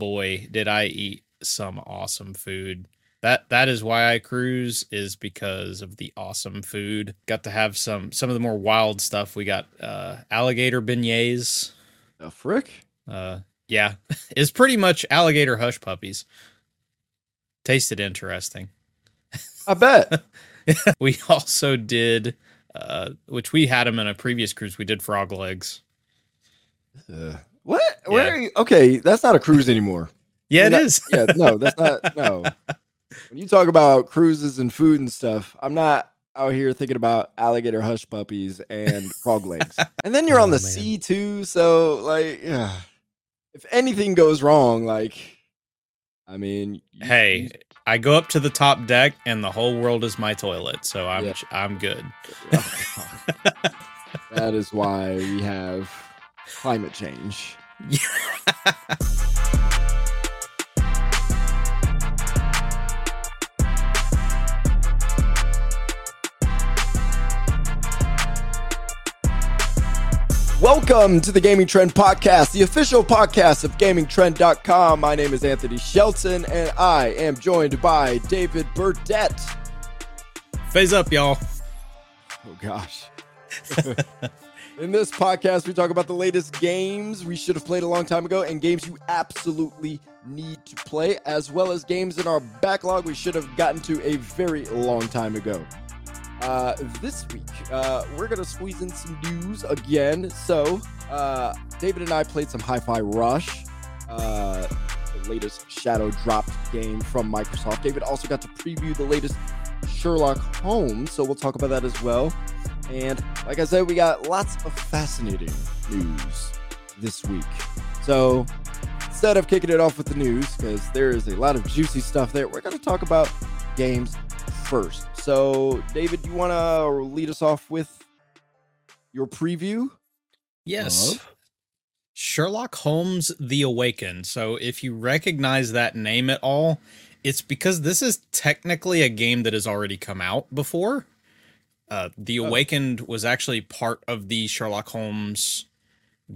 boy, did I eat some awesome food. That that is why I cruise is because of the awesome food. Got to have some some of the more wild stuff. We got uh alligator beignets. The frick? Uh yeah, it's pretty much alligator hush puppies. Tasted interesting. I bet. we also did uh which we had them in a previous cruise. We did frog legs. Uh, what? Where are you? Okay, that's not a cruise anymore. Yeah, it Not- is. Yeah, no, that's not. No. When you talk about cruises and food and stuff, I'm not out here thinking about alligator hush puppies and frog legs. And then you're Oh, on the oh, man. sea too, so like, yeah. If anything goes wrong, like, I mean, you- Hey, you- I go up to the top deck and the whole world is my toilet, so I'm Yeah. I'm good. that is why we have climate change. Welcome to the Gaming Trend Podcast, the official podcast of GamingTrend.com. My name is Anthony Shelton, and I am joined by David Burdett. Phase up, y'all. Oh gosh. In this podcast, we talk about the latest games we should have played a long time ago and games you absolutely need to play, as well as games in our backlog we should have gotten to a very long time ago. Uh, this week, uh, we're going to squeeze in some news again. So, uh, David and I played some Hi Fi Rush, uh, the latest Shadow dropped game from Microsoft. David also got to preview the latest Sherlock Holmes, so we'll talk about that as well. And like I said, we got lots of fascinating news this week. So instead of kicking it off with the news, because there is a lot of juicy stuff there, we're going to talk about games first. So, David, you want to lead us off with your preview? Yes. Of? Sherlock Holmes The Awakened. So if you recognize that name at all, it's because this is technically a game that has already come out before. Uh, the Oh. Awakened was actually part of the Sherlock Holmes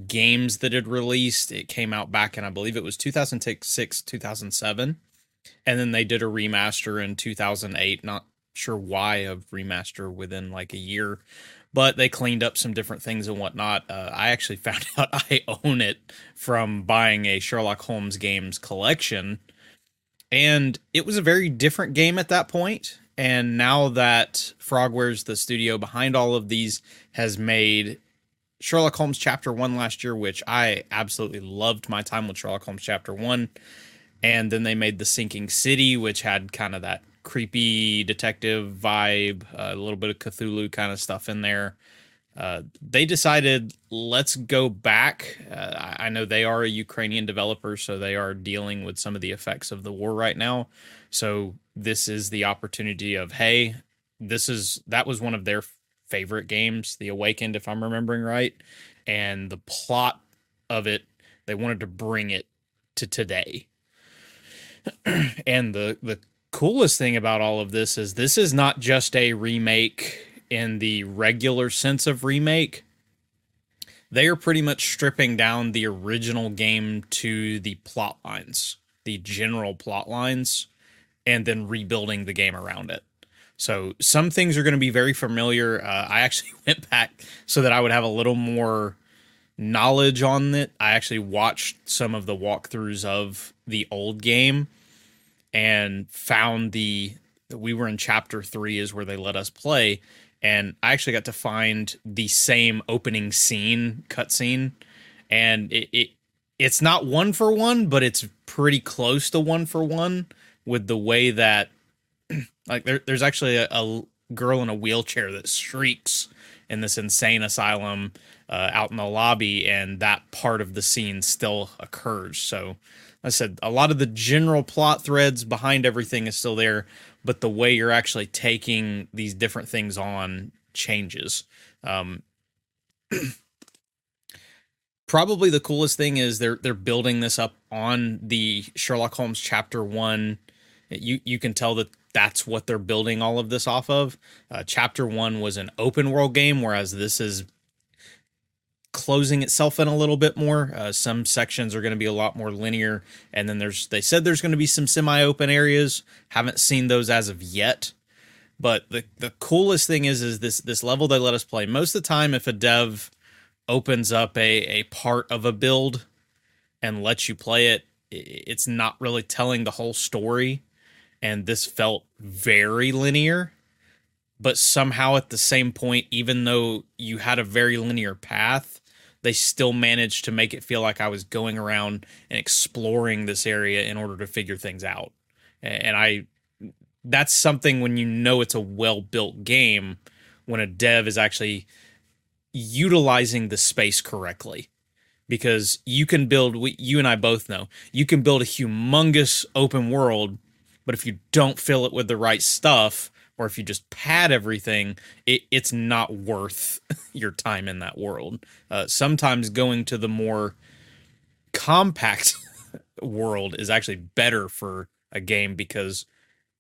games that had released. It came out back in, I believe it was 2006, 2007. And then they did a remaster in 2008. Not sure why a remaster within like a year but they cleaned up some different things and whatnot. Uh, I actually found out I own it from buying a Sherlock Holmes games collection, and it was a very different game at that point. And now that Frogwares, the studio behind all of these, has made Sherlock Holmes Chapter One last year, which I absolutely loved my time with Sherlock Holmes Chapter One, and then they made the Sinking City, which had kind of that creepy detective vibe, a little bit of Cthulhu kind of stuff in there. Uh, they decided let's go back. Uh, I know they are a Ukrainian developer, so they are dealing with some of the effects of the war right now. So this is the opportunity of hey, this is that was one of their favorite games, The Awakened, if I'm remembering right, and the plot of it, they wanted to bring it to today. and the the coolest thing about all of this is this is not just a remake in the regular sense of remake. They are pretty much stripping down the original game to the plot lines, the general plot lines, and then rebuilding the game around it. So some things are going to be very familiar. Uh, I actually went back so that I would have a little more knowledge on it. I actually watched some of the walkthroughs of the old game and found the we were in chapter three is where they let us play and i actually got to find the same opening scene cutscene and it, it it's not one for one but it's pretty close to one for one with the way that like there, there's actually a, a girl in a wheelchair that shrieks in this insane asylum uh, out in the lobby and that part of the scene still occurs so I said a lot of the general plot threads behind everything is still there, but the way you're actually taking these different things on changes. Um, probably the coolest thing is they're they're building this up on the Sherlock Holmes chapter one. You you can tell that that's what they're building all of this off of. Uh, chapter one was an open world game, whereas this is closing itself in a little bit more. Uh, some sections are going to be a lot more linear, and then there's they said there's going to be some semi-open areas. Haven't seen those as of yet. But the the coolest thing is is this this level they let us play. Most of the time, if a dev opens up a a part of a build and lets you play it, it's not really telling the whole story. And this felt very linear but somehow at the same point, even though you had a very linear path, they still managed to make it feel like I was going around and exploring this area in order to figure things out. And I, that's something when you know it's a well built game, when a dev is actually utilizing the space correctly. Because you can build, you and I both know, you can build a humongous open world, but if you don't fill it with the right stuff, or if you just pad everything, it, it's not worth your time in that world. Uh, sometimes going to the more compact world is actually better for a game because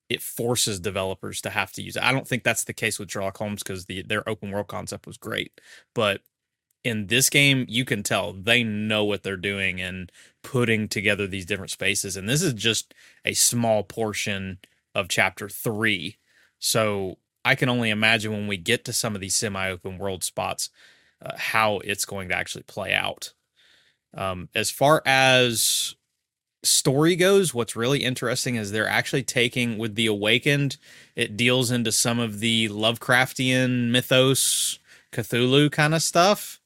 it forces developers to have to use it. I don't think that's the case with Sherlock Holmes because the their open world concept was great, but in this game you can tell they know what they're doing and putting together these different spaces and this is just a small portion of chapter 3 so I can only imagine when we get to some of these semi-open world spots uh, how it's going to actually play out. Um, as far as story goes, what's really interesting is they're actually taking with the Awakened. It deals into some of the Lovecraftian mythos, Cthulhu kind of stuff.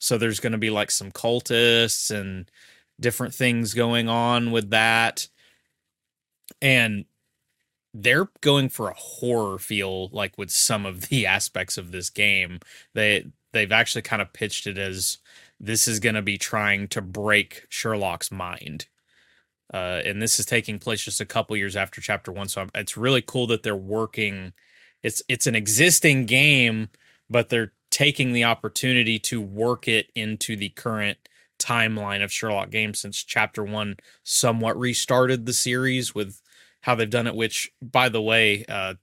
So there's going to be like some cultists and different things going on with that. And they're going for a horror feel like with some of the aspects of this game they they've actually kind of pitched it as this is going to be trying to break sherlock's mind uh, and this is taking place just a couple years after chapter one so it's really cool that they're working it's it's an existing game but they're taking the opportunity to work it into the current timeline of sherlock games since chapter one somewhat restarted the series with how they've done it. Which, by the way, uh,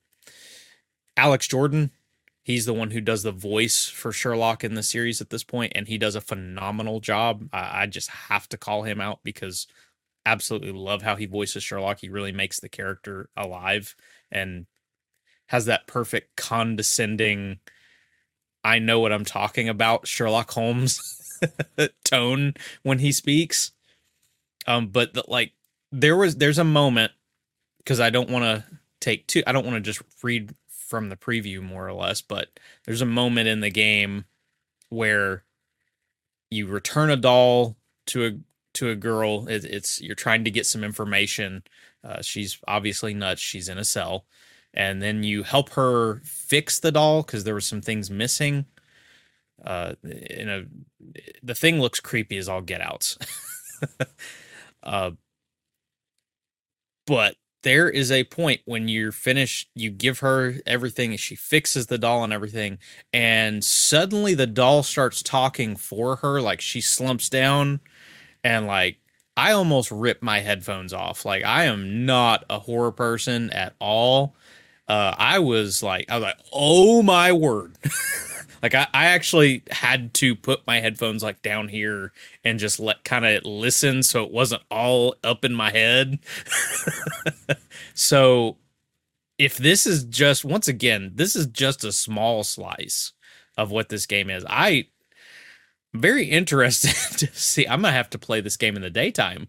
Alex Jordan, he's the one who does the voice for Sherlock in the series at this point, and he does a phenomenal job. I, I just have to call him out because absolutely love how he voices Sherlock. He really makes the character alive and has that perfect condescending. I know what I'm talking about, Sherlock Holmes tone when he speaks. Um, but the, like there was there's a moment because I don't want to take two. I don't want to just read from the preview more or less, but there's a moment in the game where you return a doll to a to a girl. It, it's you're trying to get some information. Uh, she's obviously nuts. She's in a cell, and then you help her fix the doll because there were some things missing. Uh, in a the thing looks creepy as all get outs. uh, but there is a point when you're finished, you give her everything, and she fixes the doll and everything, and suddenly the doll starts talking for her, like she slumps down, and like I almost rip my headphones off. Like I am not a horror person at all. Uh, I was like, I was like, oh my word. Like I, I actually had to put my headphones like down here and just let kind of listen so it wasn't all up in my head. so if this is just once again, this is just a small slice of what this game is. I very interested to see. I'm gonna have to play this game in the daytime.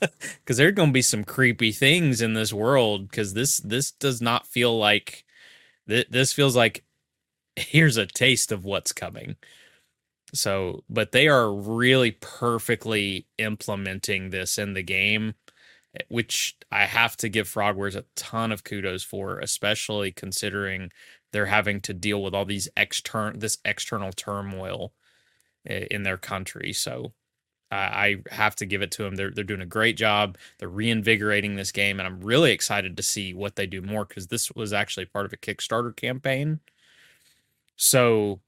Cause there's gonna be some creepy things in this world. Cause this this does not feel like this feels like here's a taste of what's coming. So, but they are really perfectly implementing this in the game, eh, which I have to give Frogwares a ton of kudos for, especially considering they're having to deal with all these external this external turmoil eh, in their country. So, I have to give it to them. They're they're doing a great job. They're reinvigorating this game, and I'm really excited to see what they do more because this was actually part of a Kickstarter campaign so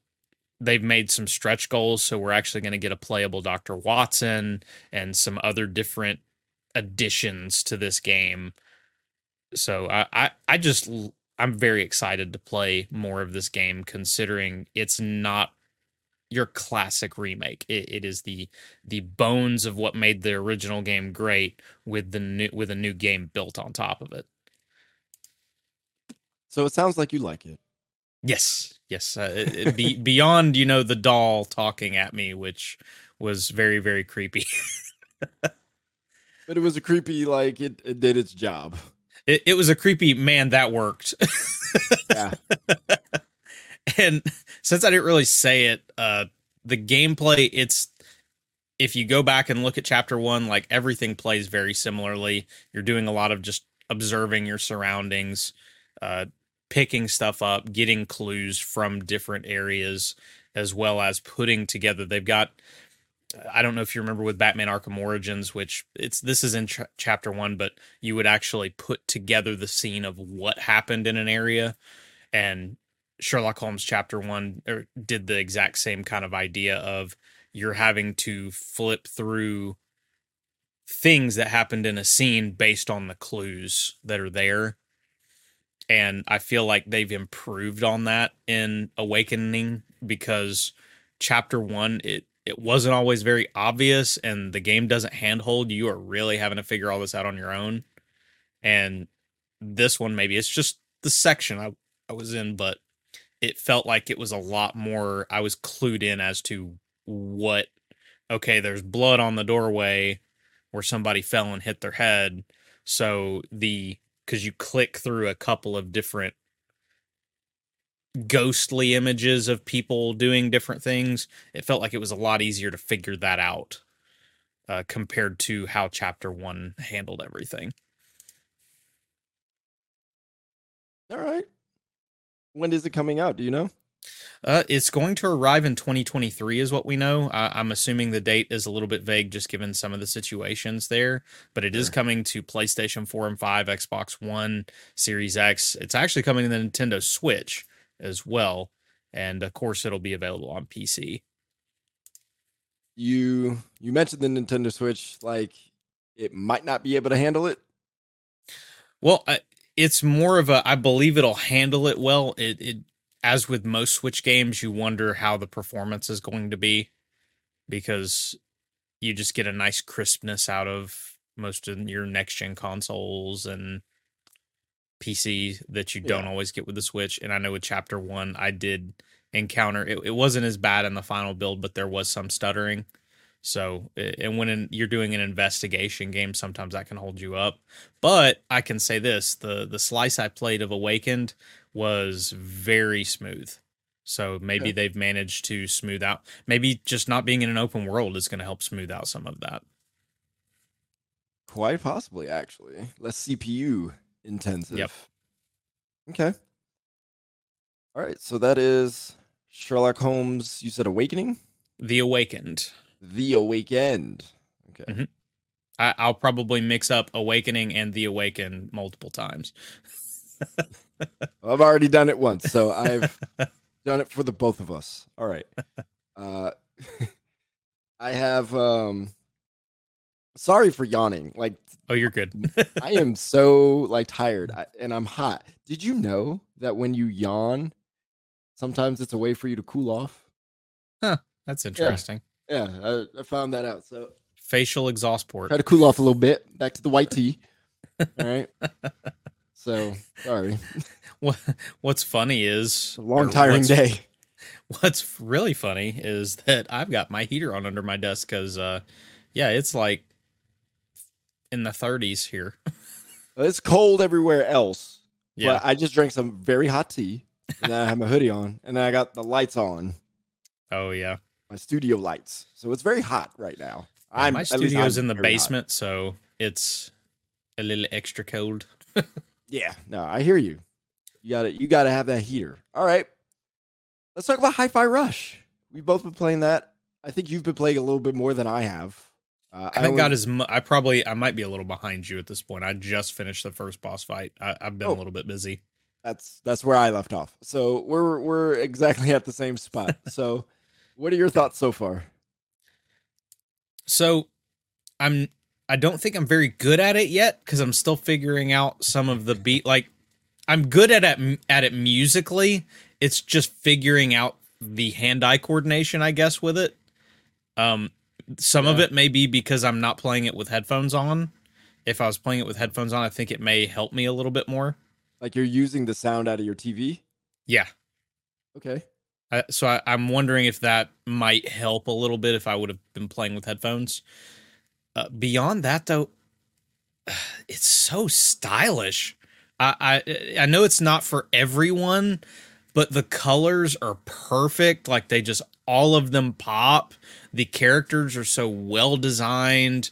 they've made some stretch goals. So we're actually going to get a playable Dr. Watson and some other different additions to this game. So I, I, I just I'm very excited to play more of this game considering it's not your classic remake. It, it is the the bones of what made the original game great with the new with a new game built on top of it. So it sounds like you like it. Yes, yes. Uh, it, it be, beyond you know the doll talking at me, which was very very creepy. but it was a creepy like it, it did its job. It, it was a creepy man that worked. yeah. and since I didn't really say it, uh, the gameplay it's if you go back and look at chapter one, like everything plays very similarly. You're doing a lot of just observing your surroundings, uh, picking stuff up, getting clues from different areas, as well as putting together. They've got. I don't know if you remember with Batman Arkham Origins, which it's this is in ch- chapter one, but you would actually put together the scene of what happened in an area, and Sherlock Holmes chapter one er, did the exact same kind of idea of you're having to flip through things that happened in a scene based on the clues that are there. And I feel like they've improved on that in Awakening because chapter one, it it wasn't always very obvious and the game doesn't handhold. You are really having to figure all this out on your own. And this one maybe it's just the section I, I was in, but it felt like it was a lot more I was clued in as to what okay, there's blood on the doorway where somebody fell and hit their head. So the cuz you click through a couple of different ghostly images of people doing different things, it felt like it was a lot easier to figure that out uh, compared to how chapter 1 handled everything. All right. When is it coming out? Do you know? Uh, it's going to arrive in 2023, is what we know. I, am assuming the date is a little bit vague, just given some of the situations there. But it is coming to PlayStation 4 and 5, Xbox One, Series X. It's actually coming to the Nintendo Switch as well, and of course, it'll be available on PC. You you mentioned the Nintendo Switch, like it might not be able to handle it. Well, I, it's more of a I believe it'll handle it well. It, it as with most Switch games, you wonder how the performance is going to be because you just get a nice crispness out of most of your next gen consoles and PC that you don't yeah. always get with the Switch. And I know with Chapter One, I did encounter it. It wasn't as bad in the final build, but there was some stuttering. So, and when in, you're doing an investigation game, sometimes that can hold you up. But I can say this: the the slice I played of Awakened was very smooth. So maybe they've managed to smooth out. Maybe just not being in an open world is going to help smooth out some of that. Quite possibly, actually, less CPU intensive. Yep. Okay. All right. So that is Sherlock Holmes. You said Awakening. The Awakened. The Awakened. Okay. Mm-hmm. I, will probably mix up Awakening and The Awakened multiple times. I've already done it once, so I've done it for the both of us. All right. Uh, I have. um Sorry for yawning. Like, oh, you're good. I am so like tired, I, and I'm hot. Did you know that when you yawn, sometimes it's a way for you to cool off? Huh. That's interesting. Yeah, I, I found that out. So facial exhaust port. Try to cool off a little bit. Back to the white tea. All right. So sorry. What What's funny is a long tiring what's, day. What's really funny is that I've got my heater on under my desk because, uh, yeah, it's like in the 30s here. It's cold everywhere else. Yeah, I just drank some very hot tea, and then I have my hoodie on, and then I got the lights on. Oh yeah, my studio lights. So it's very hot right now. Yeah, I'm my studio's in the basement, hot. so it's a little extra cold. yeah, no, I hear you. You got to you got to have that heater. All right, let's talk about Hi-Fi Rush. We've both been playing that. I think you've been playing a little bit more than I have. Uh, I haven't got as mu- I probably I might be a little behind you at this point. I just finished the first boss fight. I, have been oh, a little bit busy. That's that's where I left off. So we're we're exactly at the same spot. so what are your thoughts so far? So, I'm I don't think I'm very good at it yet because I'm still figuring out some of the beat. Like, I'm good at it at it musically. It's just figuring out the hand-eye coordination, I guess, with it. Um, some of it may be because I'm not playing it with headphones on. If I was playing it with headphones on, I think it may help me a little bit more. Like you're using the sound out of your TV. Yeah. Okay. I, so I, I'm wondering if that might help a little bit if I would have been playing with headphones. Uh, beyond that, though, it's so stylish. I, I I know it's not for everyone, but the colors are perfect. Like they just all of them pop. The characters are so well designed.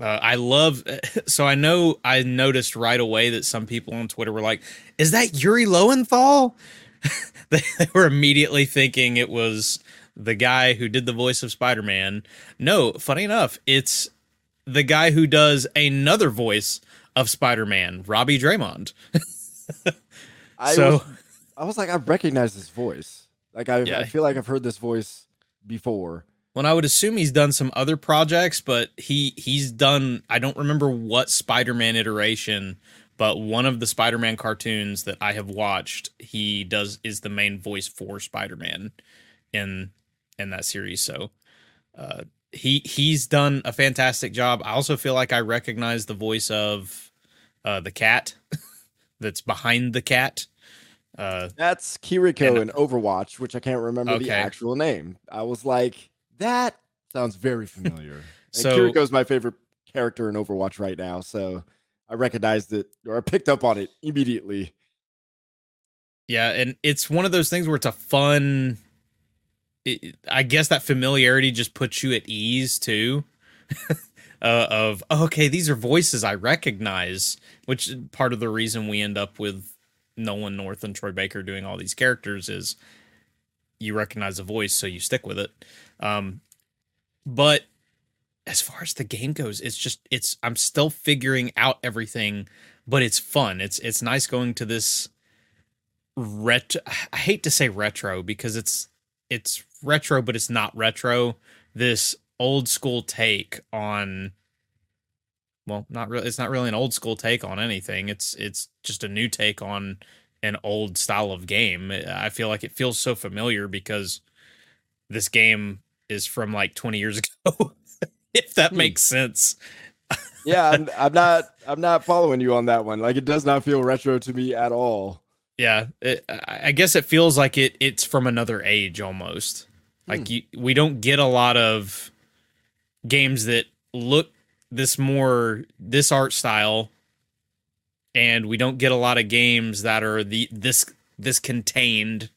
Uh, I love. So I know I noticed right away that some people on Twitter were like, "Is that Yuri Lowenthal?" they, they were immediately thinking it was the guy who did the voice of Spider-Man. No, funny enough, it's the guy who does another voice of Spider-Man, Robbie Draymond. I So- was, I was like, I recognize this voice. Like I, Yeah. I feel like I've heard this voice before. Well, I would assume he's done some other projects, but he he's done. I don't remember what Spider-Man iteration, but one of the Spider-Man cartoons that I have watched, he does is the main voice for Spider-Man in in that series. So, uh, he he's done a fantastic job. I also feel like I recognize the voice of uh, the cat that's behind the cat. Uh, That's Kiriko And- in Overwatch, which I can't remember the actual name. I was like, that sounds very familiar. and So- Kiriko's my favorite character in Overwatch right now, so I recognized it or I picked up on it immediately. Yeah, and it's one of those things where it's a fun. I guess that familiarity just puts you at ease too. uh, of oh, okay, these are voices I recognize, which part of the reason we end up with Nolan North and Troy Baker doing all these characters is you recognize a voice, so you stick with it. Um, but as far as the game goes, it's just it's I'm still figuring out everything, but it's fun. It's it's nice going to this ret I hate to say retro because it's it's retro but it's not retro. This old school take on well not really it's not really an old school take on anything. It's it's just a new take on an old style of game. I feel like it feels so familiar because this game is from like 20 years ago if that Hmm. makes sense Yeah, I'm, I'm not I'm not following you on that one. Like it does not feel retro to me at all. Yeah, it, I guess it feels like it. It's from another age almost. Like you, we don't get a lot of games that look this more this art style, and we don't get a lot of games that are the this this contained.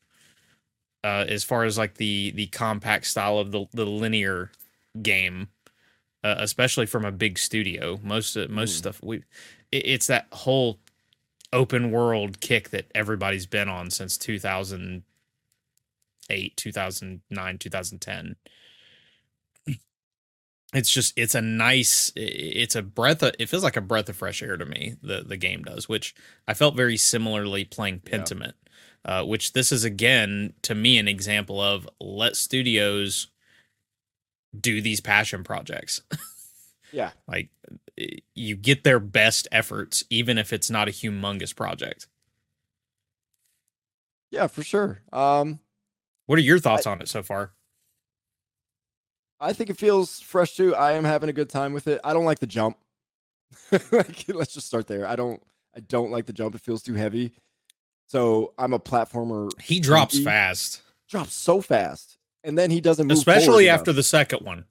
Uh, as far as like the the compact style of the the linear game, uh, especially from a big studio, most of most Hmm. stuff we, it, it's that whole open world kick that everybody's been on since 2008 2009 2010 it's just it's a nice it's a breath of, it feels like a breath of fresh air to me the the game does which i felt very similarly playing Yeah. pentiment uh, which this is again to me an example of let studios do these passion projects Yeah. like you get their best efforts even if it's not a humongous project Yeah, for sure. Um what are your thoughts on it so far I think it feels fresh too. I am having a good time with it. I don't like the jump. like, let's just start there. I don't I don't like the jump. It feels too heavy. So I'm a platformer he drops fast drops so fast. And then he doesn't move especially after enough. the second one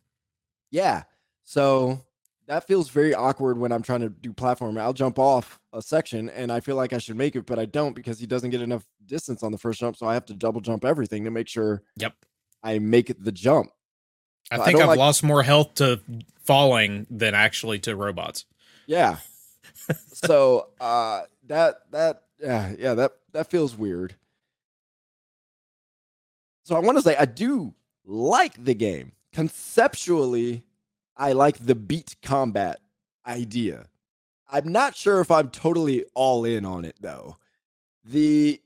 Yeah. So that feels very awkward when I'm trying to do platform. I'll jump off a section and I feel like I should make it, but I don't because he doesn't get enough distance on the first jump. So I have to double jump everything to make sure yep I make it the jump. i So I think don't i've like- lost more health to falling than actually to robots Yeah. so uh that that yeah, yeah, that that feels weird. So I want to say I do like the game. Conceptually, I like the beat combat idea. I'm not sure if I'm totally all in on it though. The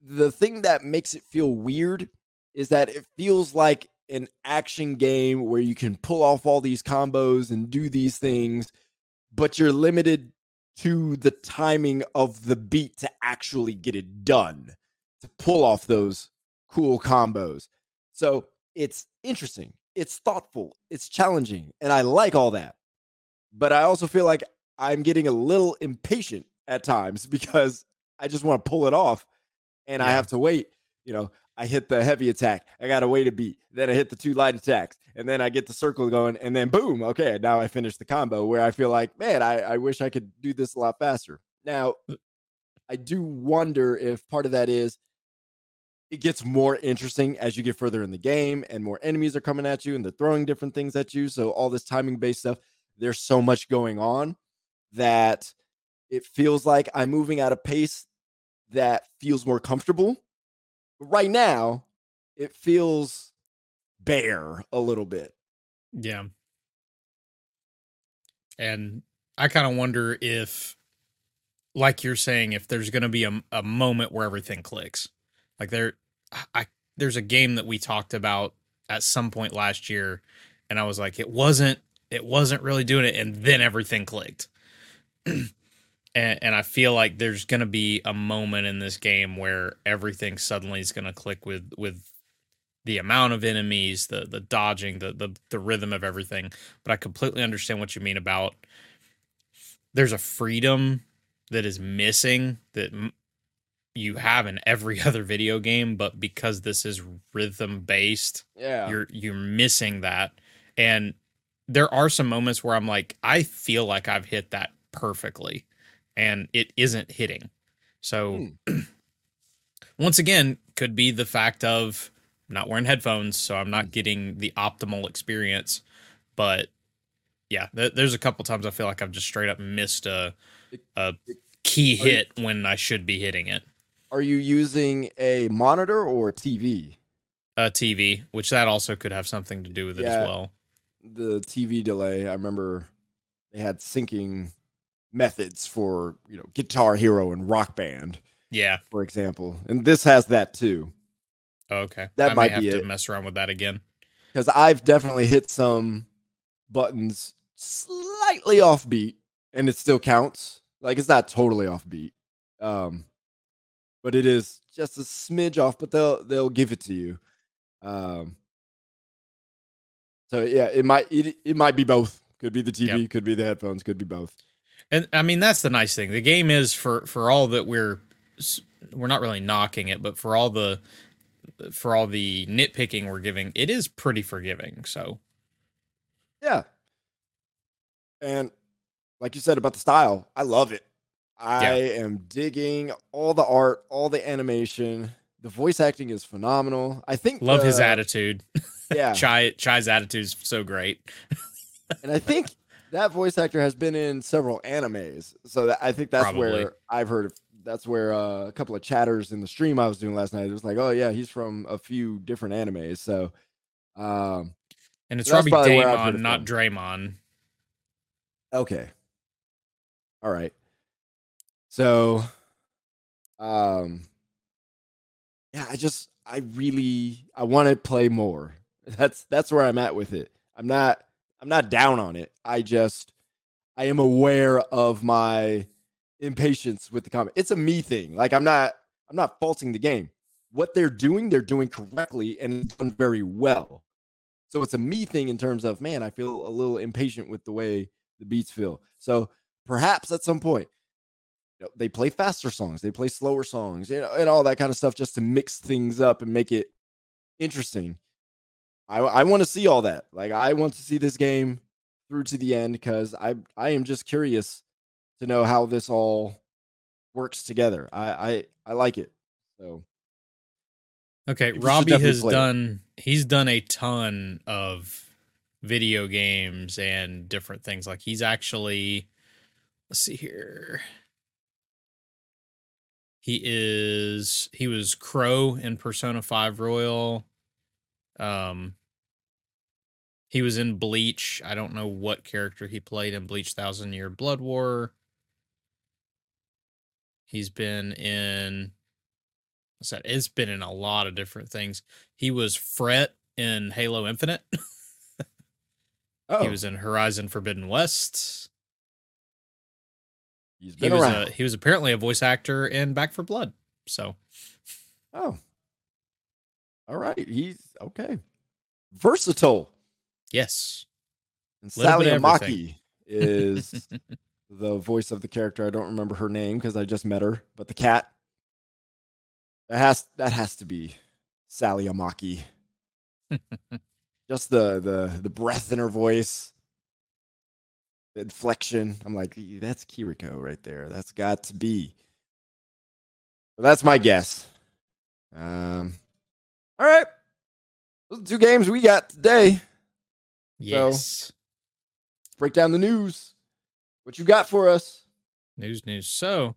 the thing that makes it feel weird is that it feels like an action game where you can pull off all these combos and do these things, but you're limited to the timing of the beat to actually get it done to pull off those cool combos. So it's interesting, it's thoughtful, it's challenging, and I like all that. But I also feel like I'm getting a little impatient at times because I just want to pull it off and yeah. I have to wait. You know, I hit the heavy attack. I got to wait a beat. Then I hit the two light attacks. And then I get the circle going. And then boom. Okay. Now I finish the combo where I feel like, man, I, I wish I could do this a lot faster. Now, I do wonder if part of that is it gets more interesting as you get further in the game and more enemies are coming at you and they're throwing different things at you. So all this timing based stuff, there's so much going on that it feels like I'm moving at a pace that feels more comfortable. But right now, it feels bare a little bit. Yeah. And I kind of wonder if like you're saying, if there's going to be a, a moment where everything clicks, like there, I there's a game that we talked about at some point last year, and I was like, it wasn't, it wasn't really doing it, and then everything clicked. and, and I feel like there's going to be a moment in this game where everything suddenly is going to click with with the amount of enemies, the the dodging, the the the rhythm of everything. But I completely understand what you mean about there's a freedom that is missing that you have in every other video game but because this is rhythm based yeah you're you're missing that and there are some moments where i'm like i feel like i've hit that perfectly and it isn't hitting so hmm. once again could be the fact of not wearing headphones so i'm not hmm. getting the optimal experience but yeah th- there's a couple times i feel like i've just straight up missed a a key hit you, when I should be hitting it. Are you using a monitor or a TV? A TV, which that also could have something to do with it yeah, as well. The TV delay, I remember they had syncing methods for, you know, Guitar Hero and Rock Band. Yeah. For example. And this has that too. okay. That I might have be to it. mess around with that again. Because I've definitely hit some buttons slightly offbeat and it still counts. Like it's not totally offbeat, um, but it is just a smidge off. But they'll they'll give it to you. Um, so yeah, it might it, it might be both. Could be the TV, yep. could be the headphones, could be both. And I mean that's the nice thing. The game is for for all that we're we're not really knocking it, but for all the for all the nitpicking we're giving, it is pretty forgiving. So yeah. And like you said about the style, I love it. I yeah. am digging all the art, all the animation. The voice acting is phenomenal. I think love the, his attitude. Yeah, Chai Chai's attitude is so great. and I think that voice actor has been in several animes, so that, I think that's Probably. where I've heard. Of, that's where uh, a couple of chatters in the stream I was doing last night. It was like, oh yeah, he's from a few different animes. So, um, and it's Robbie Daymond, not Draymond. Okay, all right. So, um, yeah, I just, I really, I want to play more. That's that's where I'm at with it. I'm not, I'm not down on it. I just, I am aware of my impatience with the comment. It's a me thing. Like I'm not, I'm not faulting the game. What they're doing, they're doing correctly and done very well. So it's a me thing in terms of, man, I feel a little impatient with the way the beats feel. So perhaps at some point know, they play faster songs, they play slower songs, you know, and all that kind of stuff just to mix things up and make it interesting. I I want to see all that. Like I want to see this game through to the end because I I am just curious to know how this all works together. I I I like it. So Okay, Robbie has done he's done a ton of video games and different things. Like he's actually let's see here. He is he was Crow in Persona 5 Royal. Um he was in Bleach. I don't know what character he played in Bleach Thousand Year Blood War. He's been in what's that? It's been in a lot of different things. He was Fret in Halo Infinite. oh. He was in Horizon Forbidden West. He's been he was around. A, he was apparently a voice actor in Back 4 Blood. So, oh, All right. He's okay. Versatile. Yes. And Sally Amaki is the voice of the character. I don't remember her name because I just met her, but the cat. That has that has to be Sally Amaki. just the the the breath in her voice, inflection. I'm like, that's Kiriko right there. That's got to be. So that's my guess. Um, all right, those are two games we got today. yes. Break down the news. What you got for us? News, news. So,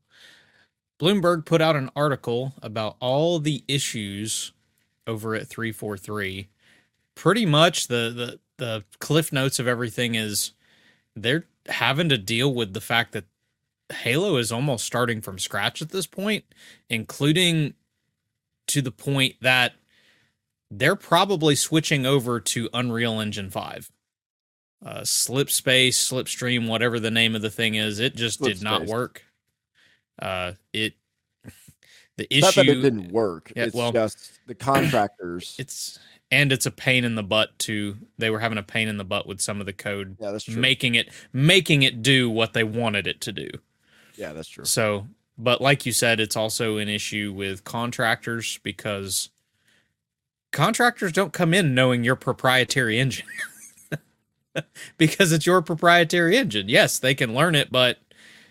Bloomberg put out an article about all the issues over at 343. Pretty much the the the cliff notes of everything is they're having to deal with the fact that Halo is almost starting from scratch at this point, including to the point that they're probably switching over to Unreal Engine 5. Uh, slip space, slipstream, whatever the name of the thing is, it just did not work. Uh, it the that it issue didn't work. Yeah, it's well- just the contractors. it's and it's a pain in the butt to they were having a pain in the butt with some of the code yeah, that's true. making it making it do what they wanted it to do. yeah, that's true. So, but like you said, it's also an issue with contractors because contractors don't come in knowing your proprietary engine because it's your proprietary engine. Yes, they can learn it, but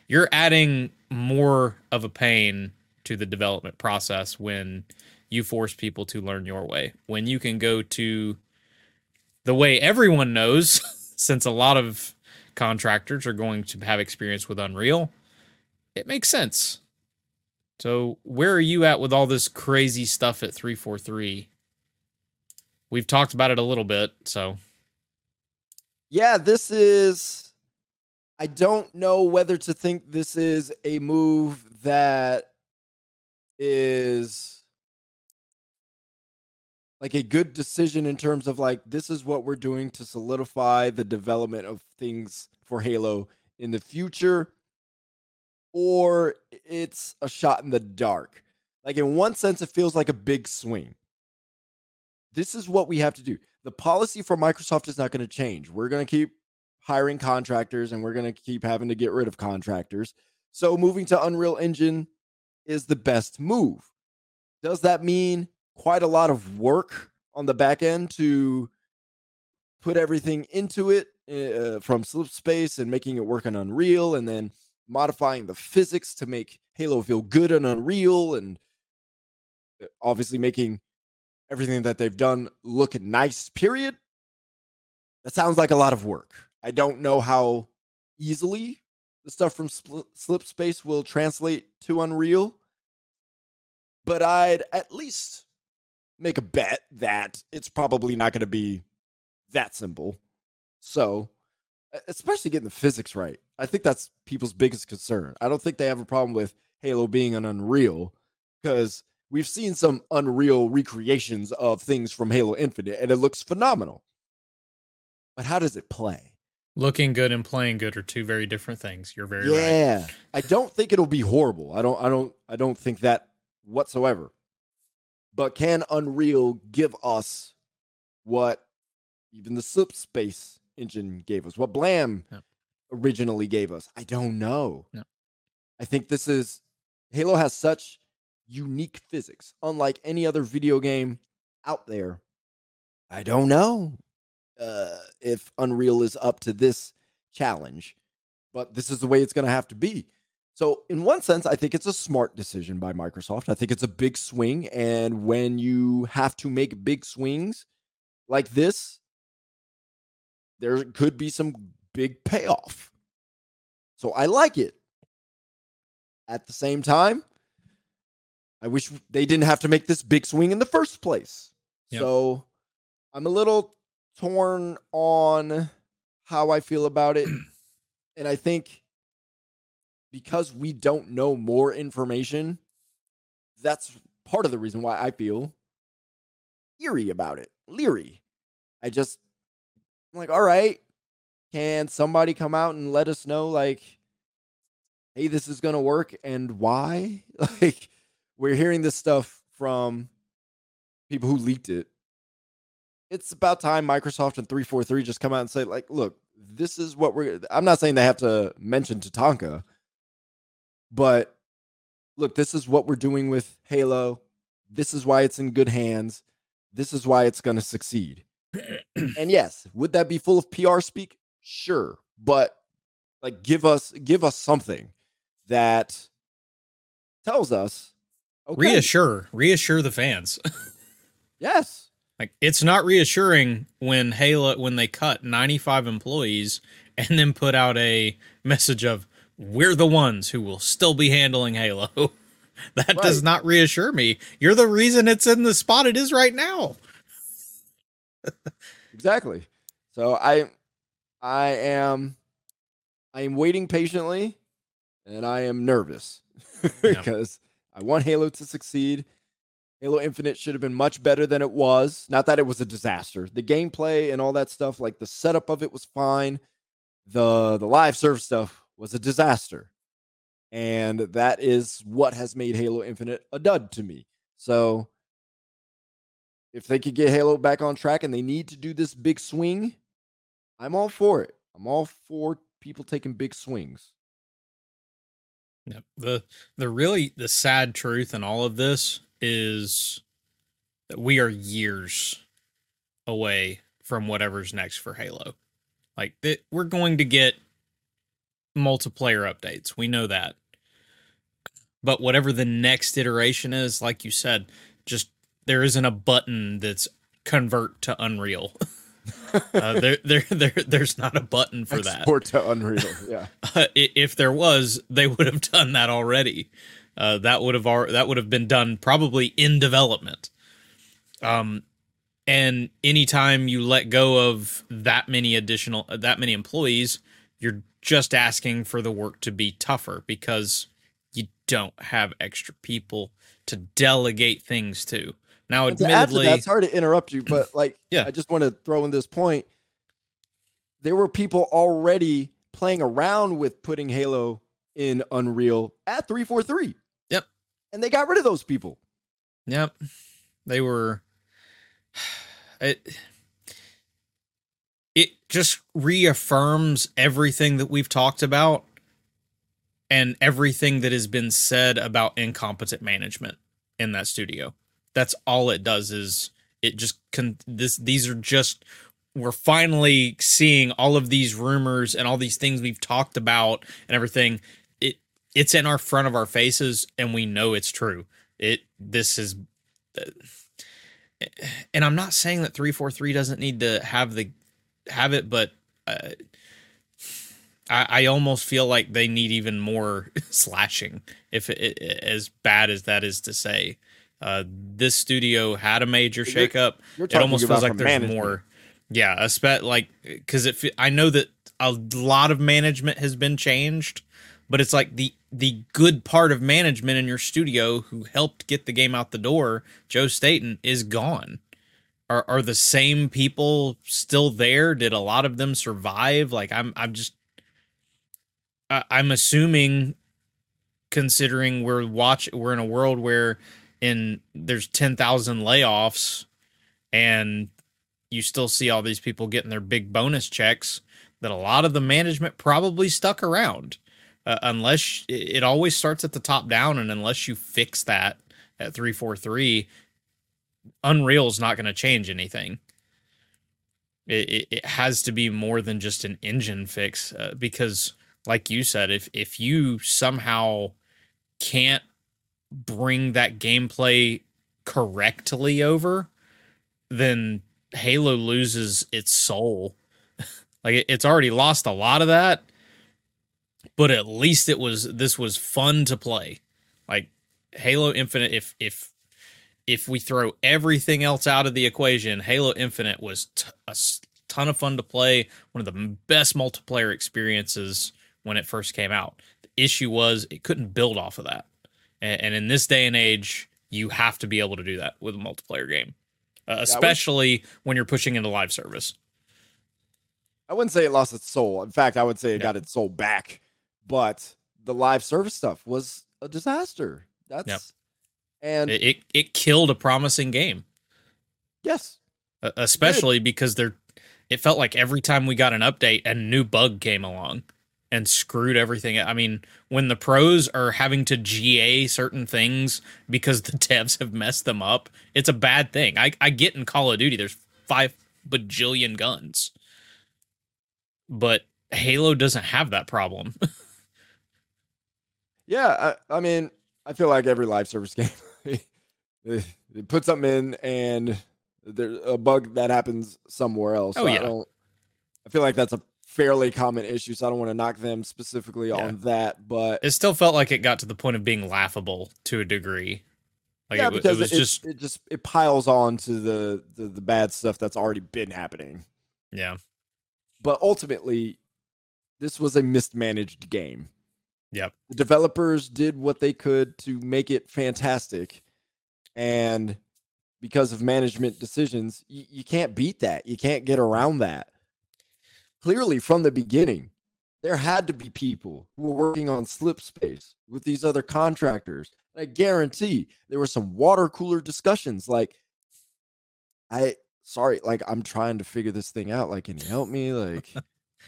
you're adding more of a pain to the development process when you force people to learn your way. When you can go to the way everyone knows, since a lot of contractors are going to have experience with Unreal, it makes sense. So, where are you at with all this crazy stuff at 343? We've talked about it a little bit, so Yeah, this is. I don't know whether to think this is a move that is like a good decision in terms of like this is what we're doing to solidify the development of things for Halo in the future or it's a shot in the dark. Like in one sense it feels like a big swing. This is what we have to do. The policy for Microsoft is not going to change. We're going to keep hiring contractors and we're going to keep having to get rid of contractors. So moving to Unreal Engine is the best move. Does that mean quite a lot of work on the back end to put everything into it uh, from slip space and making it work on Unreal and then modifying the physics to make Halo feel good on Unreal and uh, obviously making everything that they've done look nice, period. That sounds like a lot of work. I don't know how easily the stuff from Spl- Slip Space will translate to Unreal, but I'd at least make a bet that it's probably not going to be that simple. So, especially getting the physics right. I think that's people's biggest concern. I don't think they have a problem with Halo being an Unreal because we've seen some Unreal recreations of things from Halo Infinite and it looks phenomenal. But how does it play? looking good and playing good are two very different things. You're very right. yeah. I don't think it'll be horrible. I don't I don't I don't think that whatsoever. But can Unreal give us what even the slip space engine gave us? What Blam Yeah. originally gave us? I don't know. No. I think this is Halo has such unique physics, unlike any other video game out there. I don't know uh, if Unreal is up to this challenge, but this is the way it's going to have to be. So, in one sense, I think it's a smart decision by Microsoft. I think it's a big swing. And when you have to make big swings like this, there could be some big payoff. So, I like it. At the same time, I wish they didn't have to make this big swing in the first place. Yep. So, I'm a little torn on how I feel about it. and I think because we don't know more information, that's part of the reason why I feel eerie about it, leery. I just, I'm like, all right, can somebody come out and let us know, like, hey, this is going to work and why? Like, we're hearing this stuff from people who leaked it. It's about time Microsoft and 343 just come out and say, like, look, this is what we're I'm not saying they have to mention Tatanka, but look, this is what we're doing with Halo. This is why it's in good hands. This is why it's going to succeed. and yes, would that be full of PR speak? Sure, but like give us give us something that tells us okay. reassure reassure the fans. yes. Like it's not reassuring when Halo when they cut 95 employees and then put out a message of we're the ones who will still be handling Halo. that right. does not reassure me. You're the reason it's in the spot it is right now. exactly. So I I am I am waiting patiently and I am nervous because yeah. I want Halo to succeed. Halo Infinite should have been much better than it was. Not that it was a disaster. The gameplay and all that stuff, like the setup of it was fine. The the live serve stuff was a disaster. And that is what has made Halo Infinite a dud to me. So if they could get Halo back on track and they need to do this big swing, I'm all for it. I'm all for people taking big swings. Yeah. The the really the sad truth in all of this is that we are years away from whatever's next for Halo. Like that we're going to get multiplayer updates. We know that. But whatever the next iteration is, like you said, just there isn't a button that's convert to Unreal. uh, there, there, there, there's not a button for that. Export to Unreal. Yeah. Uh, if there was, they would have done that already. Uh, that would have that would have been done probably in development. Um, and anytime you let go of that many additional that many employees, you're just asking for the work to be tougher because you don't have extra people to delegate things to. Now, and admittedly, to that's hard to interrupt you, but like, yeah, I just want to throw in this point. There were people already playing around with putting Halo in Unreal at 343. Yep. And they got rid of those people. Yep. They were it it just reaffirms everything that we've talked about and everything that has been said about incompetent management in that studio. That's all it does is it just con- this these are just we're finally seeing all of these rumors and all these things we've talked about and everything it it's in our front of our faces and we know it's true. It this is uh, and I'm not saying that 343 doesn't need to have the have it, but uh, I, I almost feel like they need even more slashing. If it, it, as bad as that is to say, uh, this studio had a major shakeup. You're, you're it almost feels like there's management. more. Yeah, a spe- like because it. I know that a lot of management has been changed, but it's like the the good part of management in your studio who helped get the game out the door, Joe Staten, is gone are are the same people still there? Did a lot of them survive? Like I'm I'm just I, I'm assuming considering we're watch we're in a world where in there's 10,000 layoffs and you still see all these people getting their big bonus checks that a lot of the management probably stuck around uh, unless it always starts at the top down and unless you fix that at 343 Unreal is not going to change anything. It, it, it, has to be more than just an engine fix uh, because, like you said, if if you somehow can't bring that gameplay correctly over, then Halo loses its soul. like it, it's already lost a lot of that, but at least it was this was fun to play. Like Halo Infinite, if if if we throw everything else out of the equation, Halo Infinite was t- a ton of fun to play. One of the best multiplayer experiences when it first came out. The issue was it couldn't build off of that. And, and in this day and age, you have to be able to do that with a multiplayer game, uh, especially when you're pushing into live service. I wouldn't say it lost its soul. In fact, I would say it yeah. got its soul back. But the live service stuff was a disaster. That's and it, it, it killed a promising game. Yes. Especially because they're it felt like every time we got an update a new bug came along and screwed everything. I mean, when the pros are having to GA certain things because the devs have messed them up, it's a bad thing. I, I get in Call of Duty, there's five bajillion guns, but Halo doesn't have that problem. yeah, I, I, mean, I feel like every live service game, they, put something in and there's a bug that happens somewhere else. Oh, so yeah. I, don't, I feel like that's a fairly common issue, so I don't want to knock them specifically yeah. on that. But it still felt like it got to the point of being laughable to a degree. Like yeah, it, because it was it, just it just it piles on to the, the the bad stuff that's already been happening. Yeah. But ultimately, this was a mismanaged game. Yep. The developers did what they could to make it fantastic. And because of management decisions, you, you can't beat that. You can't get around that clearly from the beginning, there had to be people who were working on Slipspace with these other contractors. And I guarantee there were some water cooler discussions like, I, sorry, like, I'm trying to figure this thing out. Like, can you help me? Like,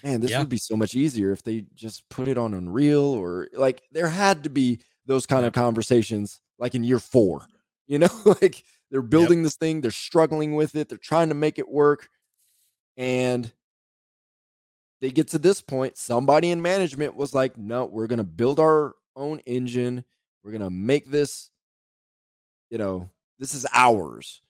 man, this yeah. would be so much easier if they just put it on Unreal or like, there had to be those kind of conversations like in year four, you know, like they're building yep. this thing, they're struggling with it, they're trying to make it work. And they get to this point, somebody in management was like, no, we're going to build our own engine. We're going to make this, you know, this is ours.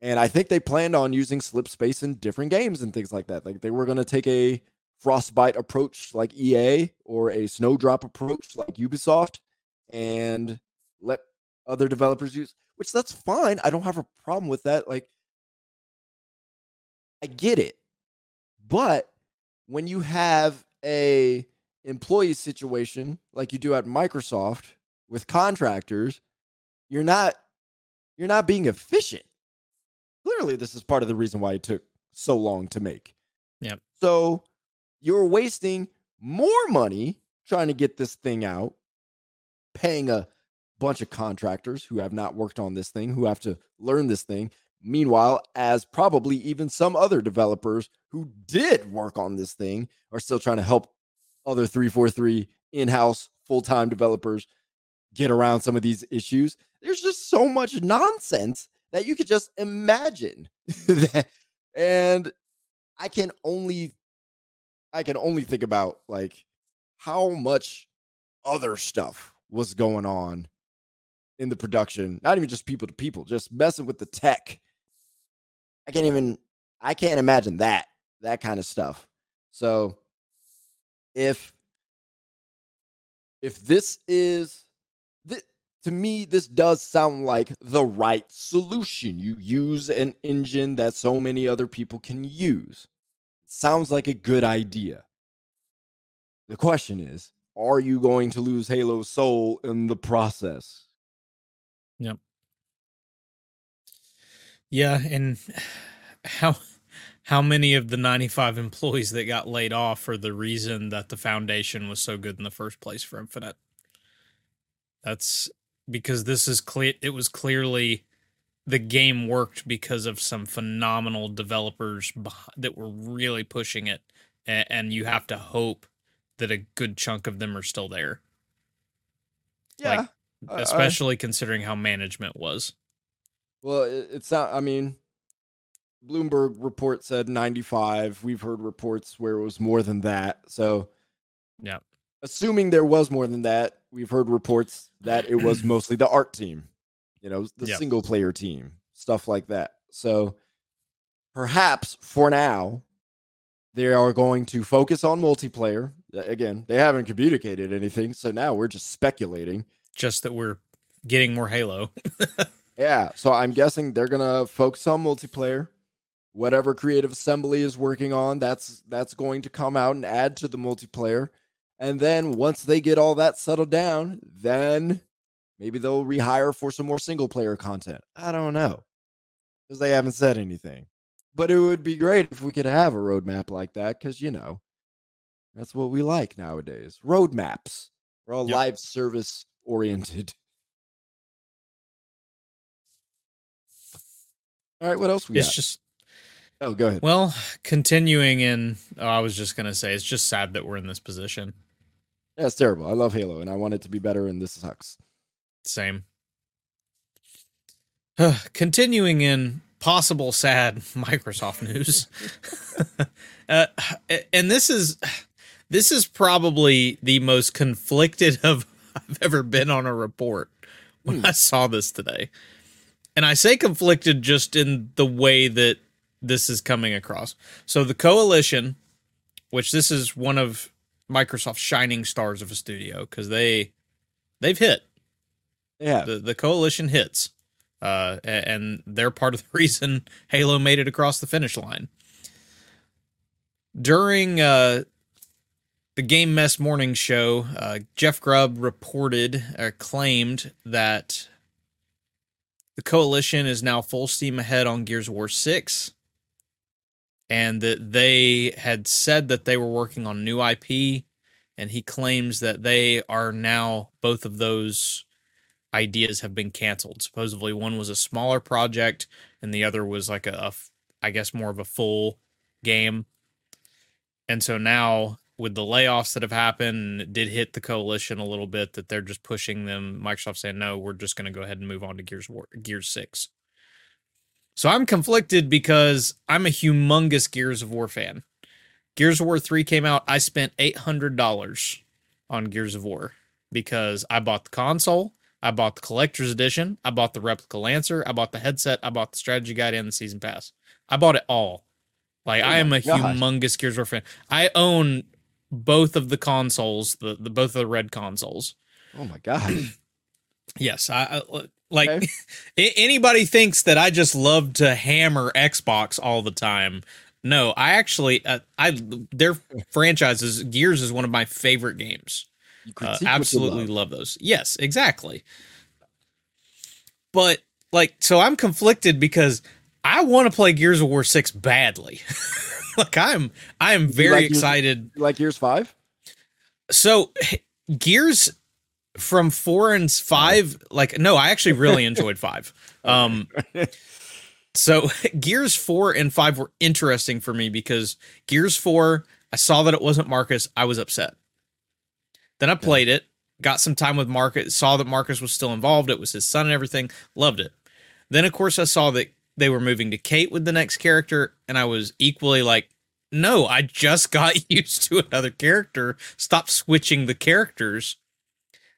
And I think they planned on using Slipspace in different games and things like that. Like they were going to take a frostbite approach like EA or a snowdrop approach like Ubisoft and let other developers use, which that's fine. I don't have a problem with that. Like, I get it. But when you have a employee situation like you do at Microsoft with contractors, you're not you're not being efficient. Clearly, this is part of the reason why it took so long to make. Yeah. So you're wasting more money trying to get this thing out, paying a bunch of contractors who have not worked on this thing, who have to learn this thing, Meanwhile, as probably even some other developers who did work on this thing are still trying to help other 343 in house full time developers get around some of these issues. There's just so much nonsense that you could just imagine. and I can only I can only think about like how much other stuff was going on in the production, not even just people to people, just messing with the tech I can't even I can't imagine that that kind of stuff. So if if this is to me this does sound like the right solution. You use an engine that so many other people can use. Sounds like a good idea. The question is, are you going to lose Halo's soul in the process? Yep. Yeah, and how how many of the 95 employees that got laid off are the reason that the foundation was so good in the first place for Infinite? That's because this is clear it was clearly the game worked because of some phenomenal developers that were really pushing it and you have to hope that a good chunk of them are still there. Yeah. Like, especially uh, considering how management was. Well, it's not. I mean, Bloomberg report said 95. We've heard reports where it was more than that. So, yeah. Assuming there was more than that, we've heard reports that it was mostly the art team, you know, the yep. single player team, stuff like that. So, perhaps for now, they are going to focus on multiplayer. Again, they haven't communicated anything. So now we're just speculating. Just that we're getting more Halo. Yeah, so I'm guessing they're gonna focus on multiplayer. Whatever Creative Assembly is working on, that's that's going to come out and add to the multiplayer. And then once they get all that settled down, then maybe they'll rehire for some more single player content. I don't know because they haven't said anything. But it would be great if we could have a roadmap like that because you know that's what we like nowadays. Roadmaps. We're all yep. live service oriented. All right, what else we it's got? just oh, go ahead. well, continuing in. Oh, I was just gonna say it's just sad that we're in this position. Yeah, it's terrible. I love Halo, and I want it to be better, and this sucks. Same. continuing in possible sad Microsoft news. uh, and this is this is probably the most conflicted of I've ever been on a report when Hmm. I saw this today. And I say conflicted just in the way that this is coming across. So the coalition, which this is one of Microsoft's shining stars of a studio because they they've hit Yeah, the the coalition hits, uh, and they're part of the reason Halo made it across the finish line. During uh, the Game Mess morning show, uh, Jeff Grubb reported or claimed that the coalition is now full steam ahead on Gears of War Six, and that they had said that they were working on new IP, and he claims that they are now both of those ideas have been canceled. Supposedly, one was a smaller project, and the other was like a, a I guess, more of a full game. And so now, with the layoffs that have happened, it did hit the coalition a little bit that they're just pushing them. Microsoft saying, no, we're just going to go ahead and move on to Gears of War, Gears 6. So I'm conflicted because I'm a humongous Gears of War fan. Gears of War 3 came out. I spent $800 on Gears of War because I bought the console. I bought the collector's edition. I bought the replica lancer. I bought the headset. I bought the strategy guide and the season pass. I bought it all. Like Oh I am a gosh. humongous Gears of War fan. I own both of the consoles, the, the both of the red consoles. Oh my god. Yes, I, I like Okay. anybody thinks that I just love to hammer Xbox all the time. No, I actually uh, I their franchises Gears is one of my favorite games. Uh, critique what you absolutely love. love those. Yes, exactly. But like, so I'm conflicted because I want to play Gears of War Six badly. like I'm, I am very like Gears- excited. You like Gears Five? So Gears from four and five, like no, I actually really enjoyed five. Um, so Gears 4 and 5 were interesting for me because Gears 4, I saw that it wasn't Marcus, I was upset. Then I played it, got some time with Marcus, saw that Marcus was still involved, it was his son and everything, loved it. Then of course I saw that they were moving to Kate with the next character and I was equally like no, I just got used to another character. Stop switching the characters.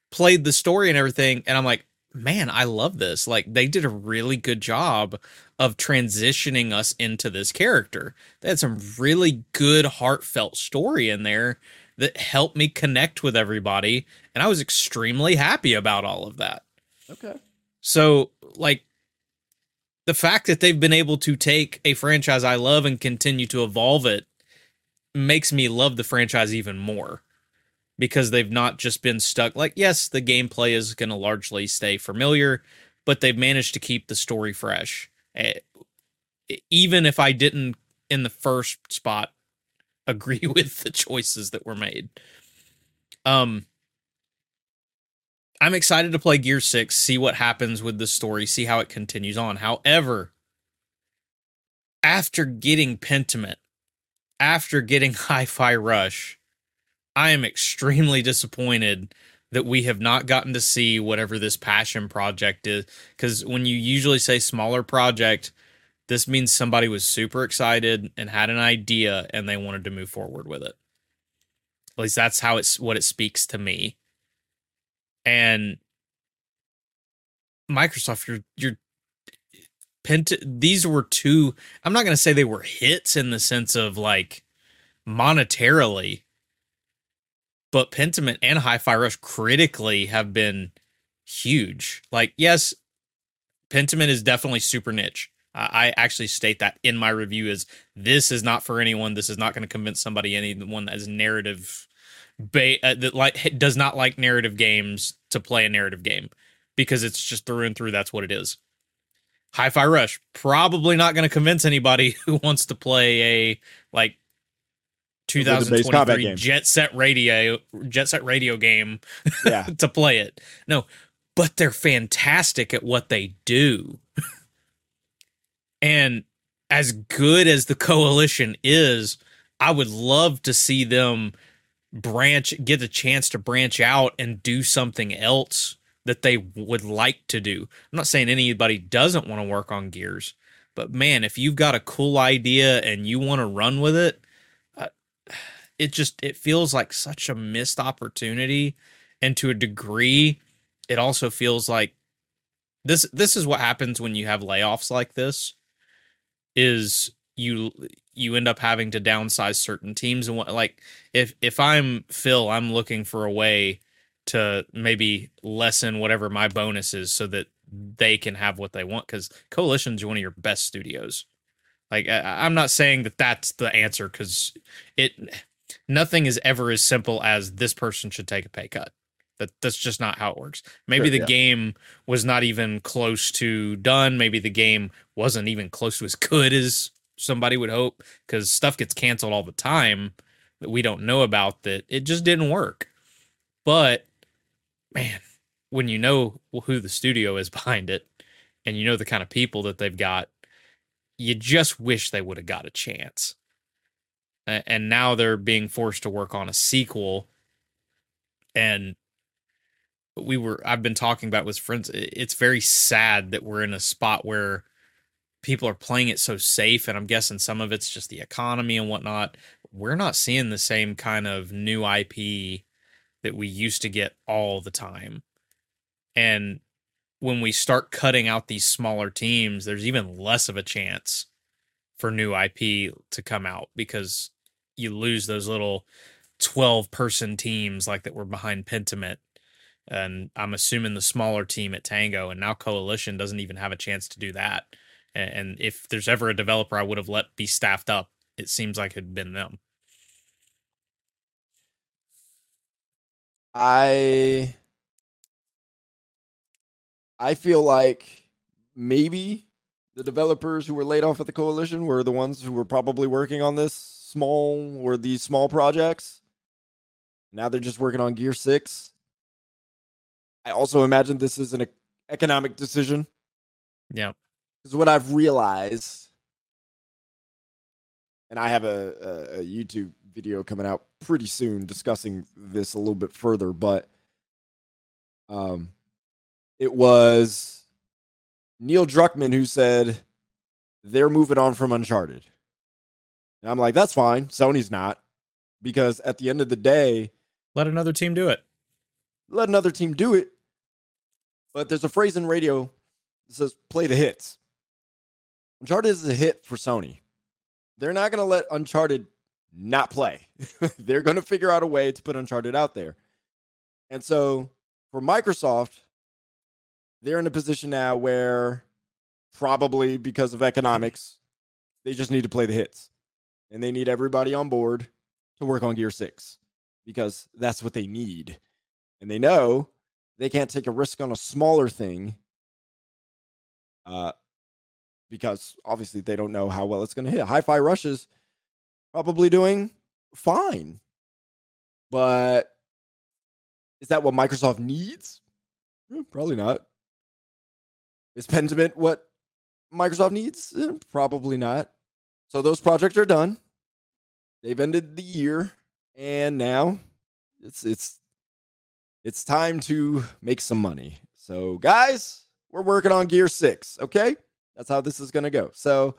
Played the story and everything and I'm like, man, I love this. Like they did a really good job of transitioning us into this character. They had some really good heartfelt story in there that helped me connect with everybody and I was extremely happy about all of that. Okay. So, like the fact that they've been able to take a franchise I love and continue to evolve it makes me love the franchise even more because they've not just been stuck like yes the gameplay is going to largely stay familiar but they've managed to keep the story fresh Eh, even if i didn't in the first spot agree with the choices that were made. Um i'm excited to play gear 6 see what happens with the story see how it continues on. However after getting pentiment after getting hi-fi rush i am extremely disappointed that we have not gotten to see whatever this passion project is because when you usually say smaller project this means somebody was super excited and had an idea and they wanted to move forward with it. At least that's how it's what it speaks to me. And microsoft you're you're Pent- these were two i'm not to say they were hits in the sense of like monetarily but pentiment and hi-fi rush critically have been huge. Like yes pentiment is definitely super niche I I actually state that in my review is this is not for anyone. This is not going to convince somebody anyone that is narrative ba- uh, that like does not like narrative games to play a narrative game because it's just through and through that's what it is. Hi-Fi Rush probably not going to convince anybody who wants to play a like 2023. Jet Set Radio Jet Set Radio game Yeah. to play it. No, but they're fantastic at what they do. And as good as the coalition is, I would love to see them branch, get the chance to branch out and do something else that they would like to do. I'm not saying anybody doesn't want to work on gears, but man, if you've got a cool idea and you want to run with it, uh, it just it feels like such a missed opportunity and to a degree it also feels like this this is what happens when you have layoffs like this is you you end up having to downsize certain teams and what like if if I'm Phil I'm looking for a way to maybe lessen whatever my bonus is so that they can have what they want because coalition's one of your best studios. Like I, i'm not saying that that's the answer because it nothing is ever as simple as this person should take a pay cut that that's just not how it works maybe sure, the yeah. game was not even close to done maybe the game wasn't even close to as good as somebody would hope because stuff gets canceled all the time that we don't know about that it just didn't work but man when you know who the studio is behind it and you know the kind of people that they've got, you just wish they would have got a chance. And now they're being forced to work on a sequel. And we were, I've been talking about with friends. It's very sad that we're in a spot where people are playing it so safe. And I'm guessing some of it's just the economy and whatnot. We're not seeing the same kind of new IP that we used to get all the time. And when we start cutting out these smaller teams, there's even less of a chance for new IP to come out because you lose those little 12 person teams like that were behind Pentiment. And I'm assuming the smaller team at Tango and now Coalition doesn't even have a chance to do that. And if there's ever a developer I would have let be staffed up, it seems like it'd been them. I I feel like maybe the developers who were laid off at the coalition were the ones who were probably working on this small or these small projects. Now they're just working on Gear 6. I also imagine this is an economic decision. Yeah. Because what I've realized, and I have a, a, a YouTube video coming out pretty soon discussing this a little bit further, but um, it was Neil Druckmann who said they're moving on from Uncharted. And I'm like, that's fine. Sony's not. Because at the end of the day, let another team do it. Let another team do it. But there's a phrase in radio that says play the hits. Uncharted is a hit for Sony. They're not going to let Uncharted not play. They're going to figure out a way to put Uncharted out there. And so for Microsoft, they're in a position now where probably because of economics, they just need to play the hits. And they need everybody on board to work on Gear 6 because that's what they need. And they know they can't take a risk on a smaller thing uh, because obviously they don't know how well it's going to hit. Hi Fi Rush is probably doing fine. But is that what Microsoft needs? Eh, probably not. Is Pentiment what Microsoft needs? Eh, probably not. So those projects are done. They've ended the year, and now it's it's it's time to make some money. So guys, we're working on Gear Six. Okay, that's how this is gonna go. So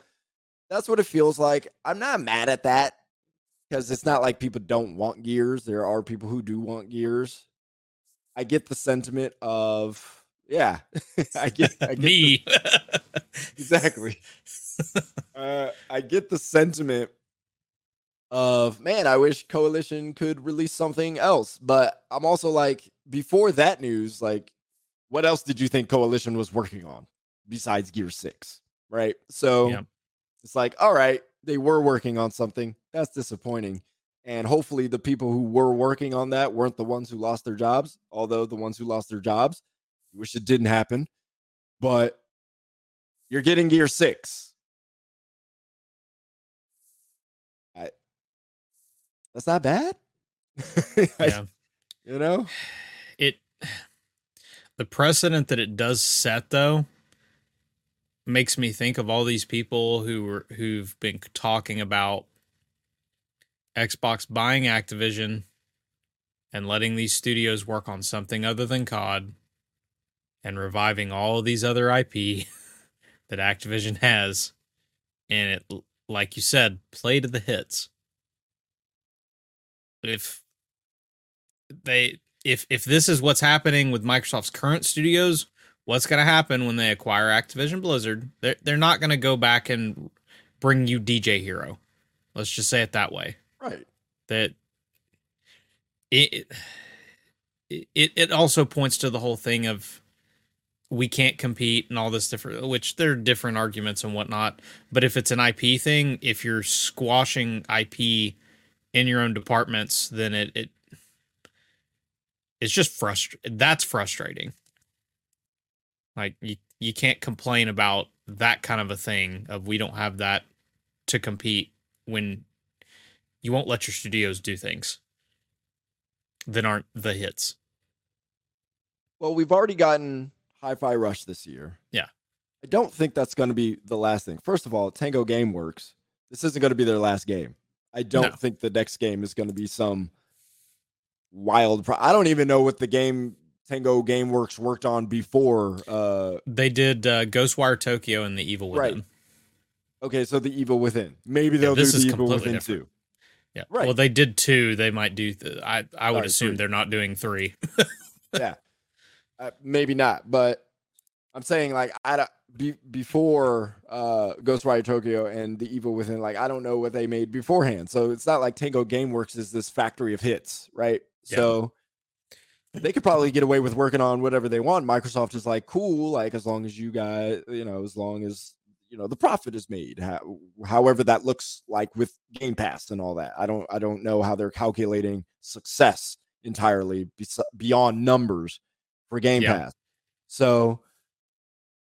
that's what it feels like. I'm not mad at that because it's not like people don't want gears. There are people who do want gears. I get the sentiment of yeah, I get, I get me the, exactly. Uh, I get the sentiment of man. I wish Coalition could release something else, but I'm also like, before that news, like, what else did you think Coalition was working on besides Gear Six? Right. So yeah. it's like, all right, they were working on something. That's disappointing. And hopefully, the people who were working on that weren't the ones who lost their jobs. Although the ones who lost their jobs wish it didn't happen, but you're getting gear six. I, that's not bad. yeah. you know, the precedent that it does set, though, makes me think of all these people who were who've been talking about Xbox buying Activision and letting these studios work on something other than COD and reviving all these other IP that Activision has and it like you said play to the hits. If they if if this is what's happening with Microsoft's current studios what's going to happen when they acquire Activision Blizzard? They're, they're not going to go back and bring you DJ Hero. Let's just say it that way. Right. That it it it also points to the whole thing of we can't compete and all this different which there are different arguments and whatnot but if it's an ip thing if you're squashing ip in your own departments then it, it it's just frustrating that's frustrating like you, you can't complain about that kind of a thing of we don't have that to compete when you won't let your studios do things that aren't the hits well we've already gotten Hi-Fi Rush this year. Yeah. I don't think that's going to be the last thing. First of all, Tango Gameworks. This isn't going to be their last game. I don't no. think the next game is going to be some wild. Pro- I don't even know what the game Tango Gameworks worked on before. Uh, they did uh, Ghostwire Tokyo and The Evil Within. Right. Okay, so The Evil Within. Maybe they'll yeah, do The Evil Within different. too. Yeah. Right. Well, they did two. They might do. Th- I I would right, assume they they're not doing three. yeah. Uh, maybe not, but I'm saying like I don't be, before uh Ghostwire Tokyo and The Evil Within, like I don't know what they made beforehand. So it's not like Tango Gameworks is this factory of hits, right? Yeah. So they could probably get away with working on whatever they want. Microsoft is like, cool, like as long as you guys, you know, as long as you know the profit is made, how, however that looks like with Game Pass and all that. I don't, I don't know how they're calculating success entirely beyond numbers for Game yeah. Pass. So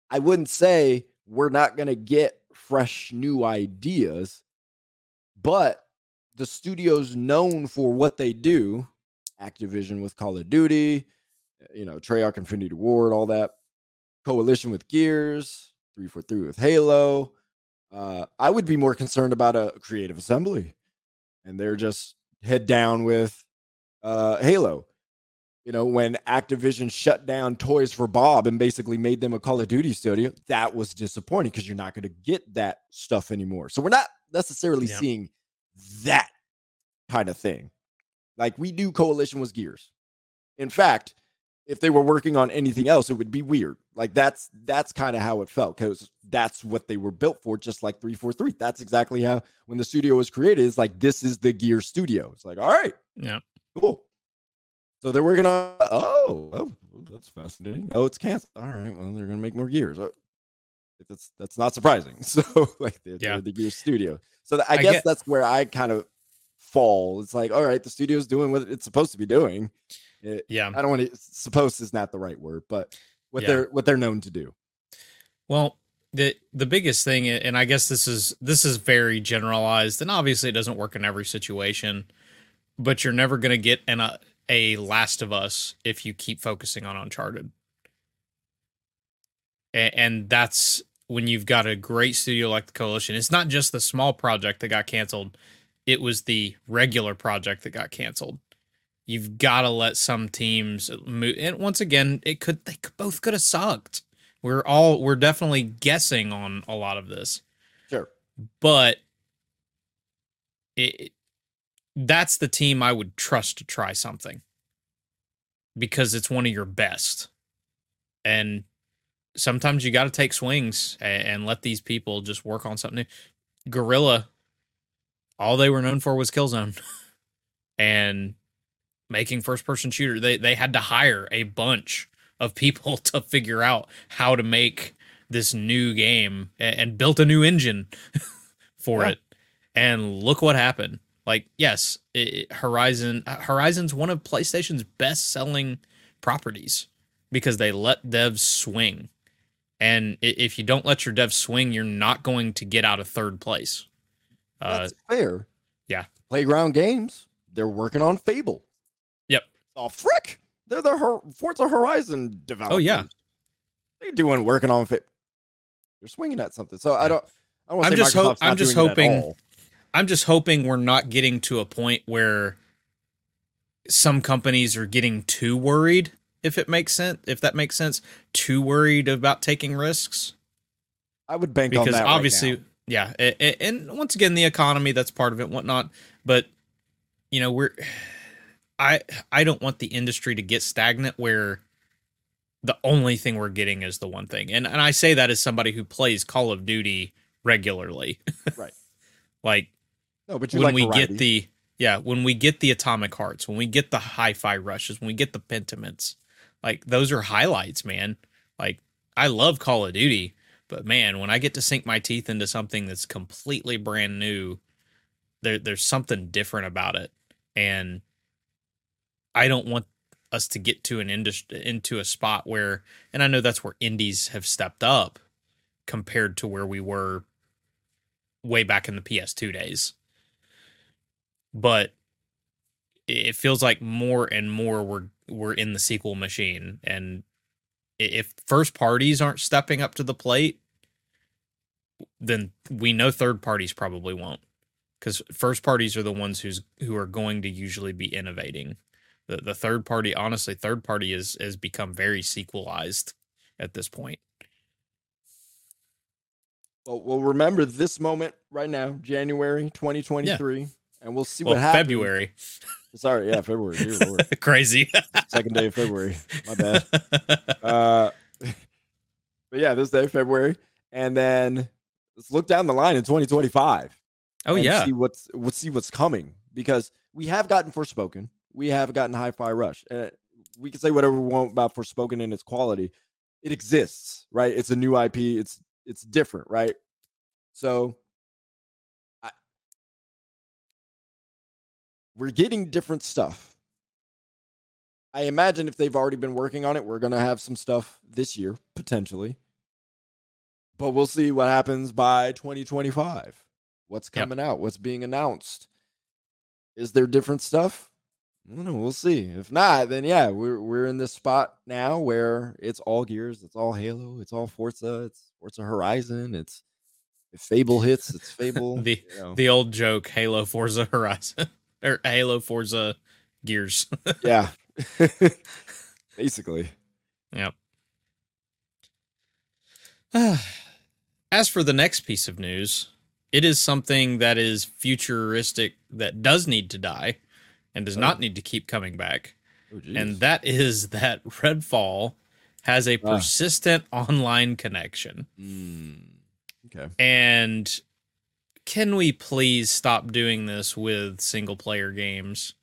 I wouldn't say we're not going to get fresh new ideas, but the studio's known for what they do. Activision with Call of Duty, you know, Treyarch Infinity Ward, all that. Coalition with Gears, 343 with Halo. Uh, I would be more concerned about a creative assembly. And they're just head down with uh, Halo you know, when Activision shut down Toys for Bob and basically made them a Call of Duty studio, that was disappointing because you're not going to get that stuff anymore. So we're not necessarily yeah. seeing that kind of thing. Like we do Coalition was Gears. In fact, if they were working on anything else, it would be weird. Like that's that's kind of how it felt because that's what they were built for, just like 343. That's exactly how when the studio was created, it's like this is the Gear studio. It's like, all right, yeah, cool. So they're working on. Oh, oh, that's fascinating. Oh, it's canceled. All right. Well, they're to make more gears. Oh, that's that's not surprising. So like they're, yeah. The gear studio. So I, I guess get, that's where I kind of fall. It's like, all right, the studio's doing what it's supposed to be doing. It, yeah. I don't want to. Supposed is not the right word, but what yeah. they're what they're known to do. Well, the the biggest thing, and I guess this is this is very generalized, and obviously it doesn't work in every situation, but you're never going to get an a a Last of Us if you keep focusing on Uncharted. And that's when you've got a great studio like the Coalition. It's not just the small project that got canceled, it was the regular project that got canceled. You've got to let some teams move. And once again, it could, they could, both could have sucked. We're all, we're definitely guessing on a lot of this. Sure. But it, that's the team I would trust to try something because it's one of your best. And sometimes you got to take swings and, and, let these people just work on something new. Guerrilla, all they were known for was Killzone and making first person shooter. They they had to hire a bunch of people to figure out how to make this new game and, and built a new engine for yeah. it. And look what happened. Like, yes, it, Horizon uh, Horizon's one of PlayStation's best selling properties because they let devs swing. And if you don't let your devs swing, you're not going to get out of third place. Uh, That's uh, fair. Yeah. Playground Games, they're working on Fable. Yep. Oh, frick. They're the Forza Horizon developers. Oh, yeah. They're doing working on Fable. they're swinging at something. So I don't. I don't I'm say just ho- I'm just hoping- I'm just hoping we're not getting to a point where some companies are getting too worried, if it makes sense, if that makes sense, too worried about taking risks. I would bank on Because that. right obviously, now. Yeah, a- a- and once again, the economy that's part of it, whatnot. But you know, we're I I don't want the industry to get stagnant where the only thing we're getting is the one thing. And and I say that as somebody who plays Call of Duty regularly. Right. like no, but when like we variety. get the yeah when we get the atomic hearts when we get the hi-fi rushes when we get the pentiments like those are highlights man like i love call of duty but man when i get to sink my teeth into something that's completely brand new there there's something different about it. And i don't want us to get to an industry into a spot where and i know that's where indies have stepped up compared to where we were way back in the ps2 days. But it feels like more and more we're we're in the sequel machine and if first parties aren't stepping up to the plate then we know third parties probably won't because first parties are the ones who's who are going to usually be innovating. The, the third party honestly third party is has become very sequelized at this point. Well, well, remember this moment right now, January 2023, and we'll see well what happens. february Sorry, yeah, February. Crazy Second day of February. My bad. Uh, but yeah, this day, February, and then let's look down the line in 2025. oh yeah see what's we'll see what's coming because we have gotten Forspoken, we have gotten Hi-Fi Rush. Uh, we can say whatever we want about Forspoken and its quality. It exists, right? It's a new IP. It's it's different, right? So, we're getting different stuff. I imagine if they've already been working on it, we're gonna have some stuff this year potentially. But we'll see what happens by 2025 what's Yep. coming out, what's being announced. Is there different stuff? I don't know. We'll see. If not, then yeah, we're we're in this spot now where it's all Gears, it's all Halo, it's all Forza, it's Forza Horizon, it's if Fable hits, it's Fable. The- you know. the old joke halo forza horizon or halo forza gears yeah, basically. yep as for the next piece of news it is something that is futuristic that does need to die and does Oh. not need to keep coming back Oh, and that is that redfall has a Ah. persistent online connection Mm, okay. And can we please stop doing this with single player games?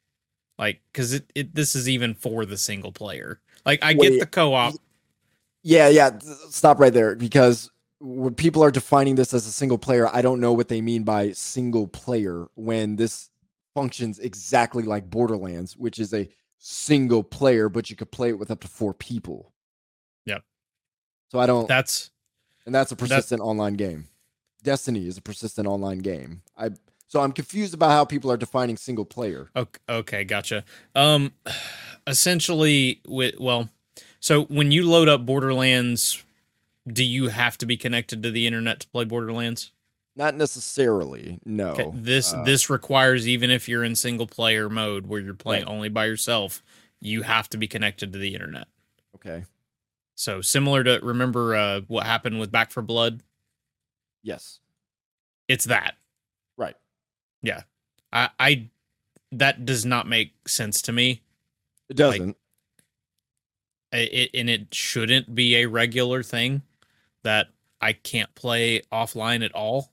Like, because it, it this is even for the single player. Like, I Wait, get the co op. Yeah, yeah. Stop right there because when people are defining this as a single player, I don't know what they mean by single player when this functions exactly like Borderlands, which is a single player, but you could play it with up to four people. Yep. So I don't, That's and that's a persistent online game. Destiny is a persistent online game. I so I'm confused about how people are defining single player. okay. Okay, gotcha. Um, essentially, with well, so when you load up Borderlands, do you have to be connected to the internet to play Borderlands? Not necessarily. No. Okay, this Uh, this requires even if you're in single player mode where you're playing Right. only by yourself, you have to be connected to the internet. okay. So similar to remember uh, what happened with Back 4 Blood? Yes. It's that. Right. Yeah. I, I that does not make sense to me. It doesn't. I- It, and it shouldn't be a regular thing that I can't play offline at all.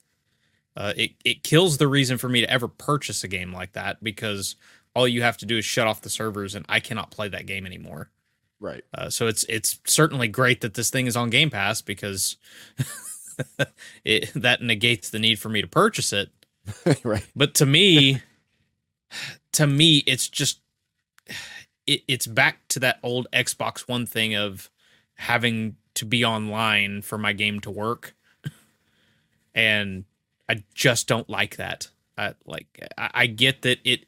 Uh, it it kills the reason for me to ever purchase a game like that because all you have to do is shut off the servers and I cannot play that game anymore. right. Uh, so it's it's certainly great that this thing is on Game Pass because it that negates the need for me to purchase it. right. But to me, to me, it's just it, it's back to that old Xbox One thing of having to be online for my game to work, and I just don't like that. I like I, I get that it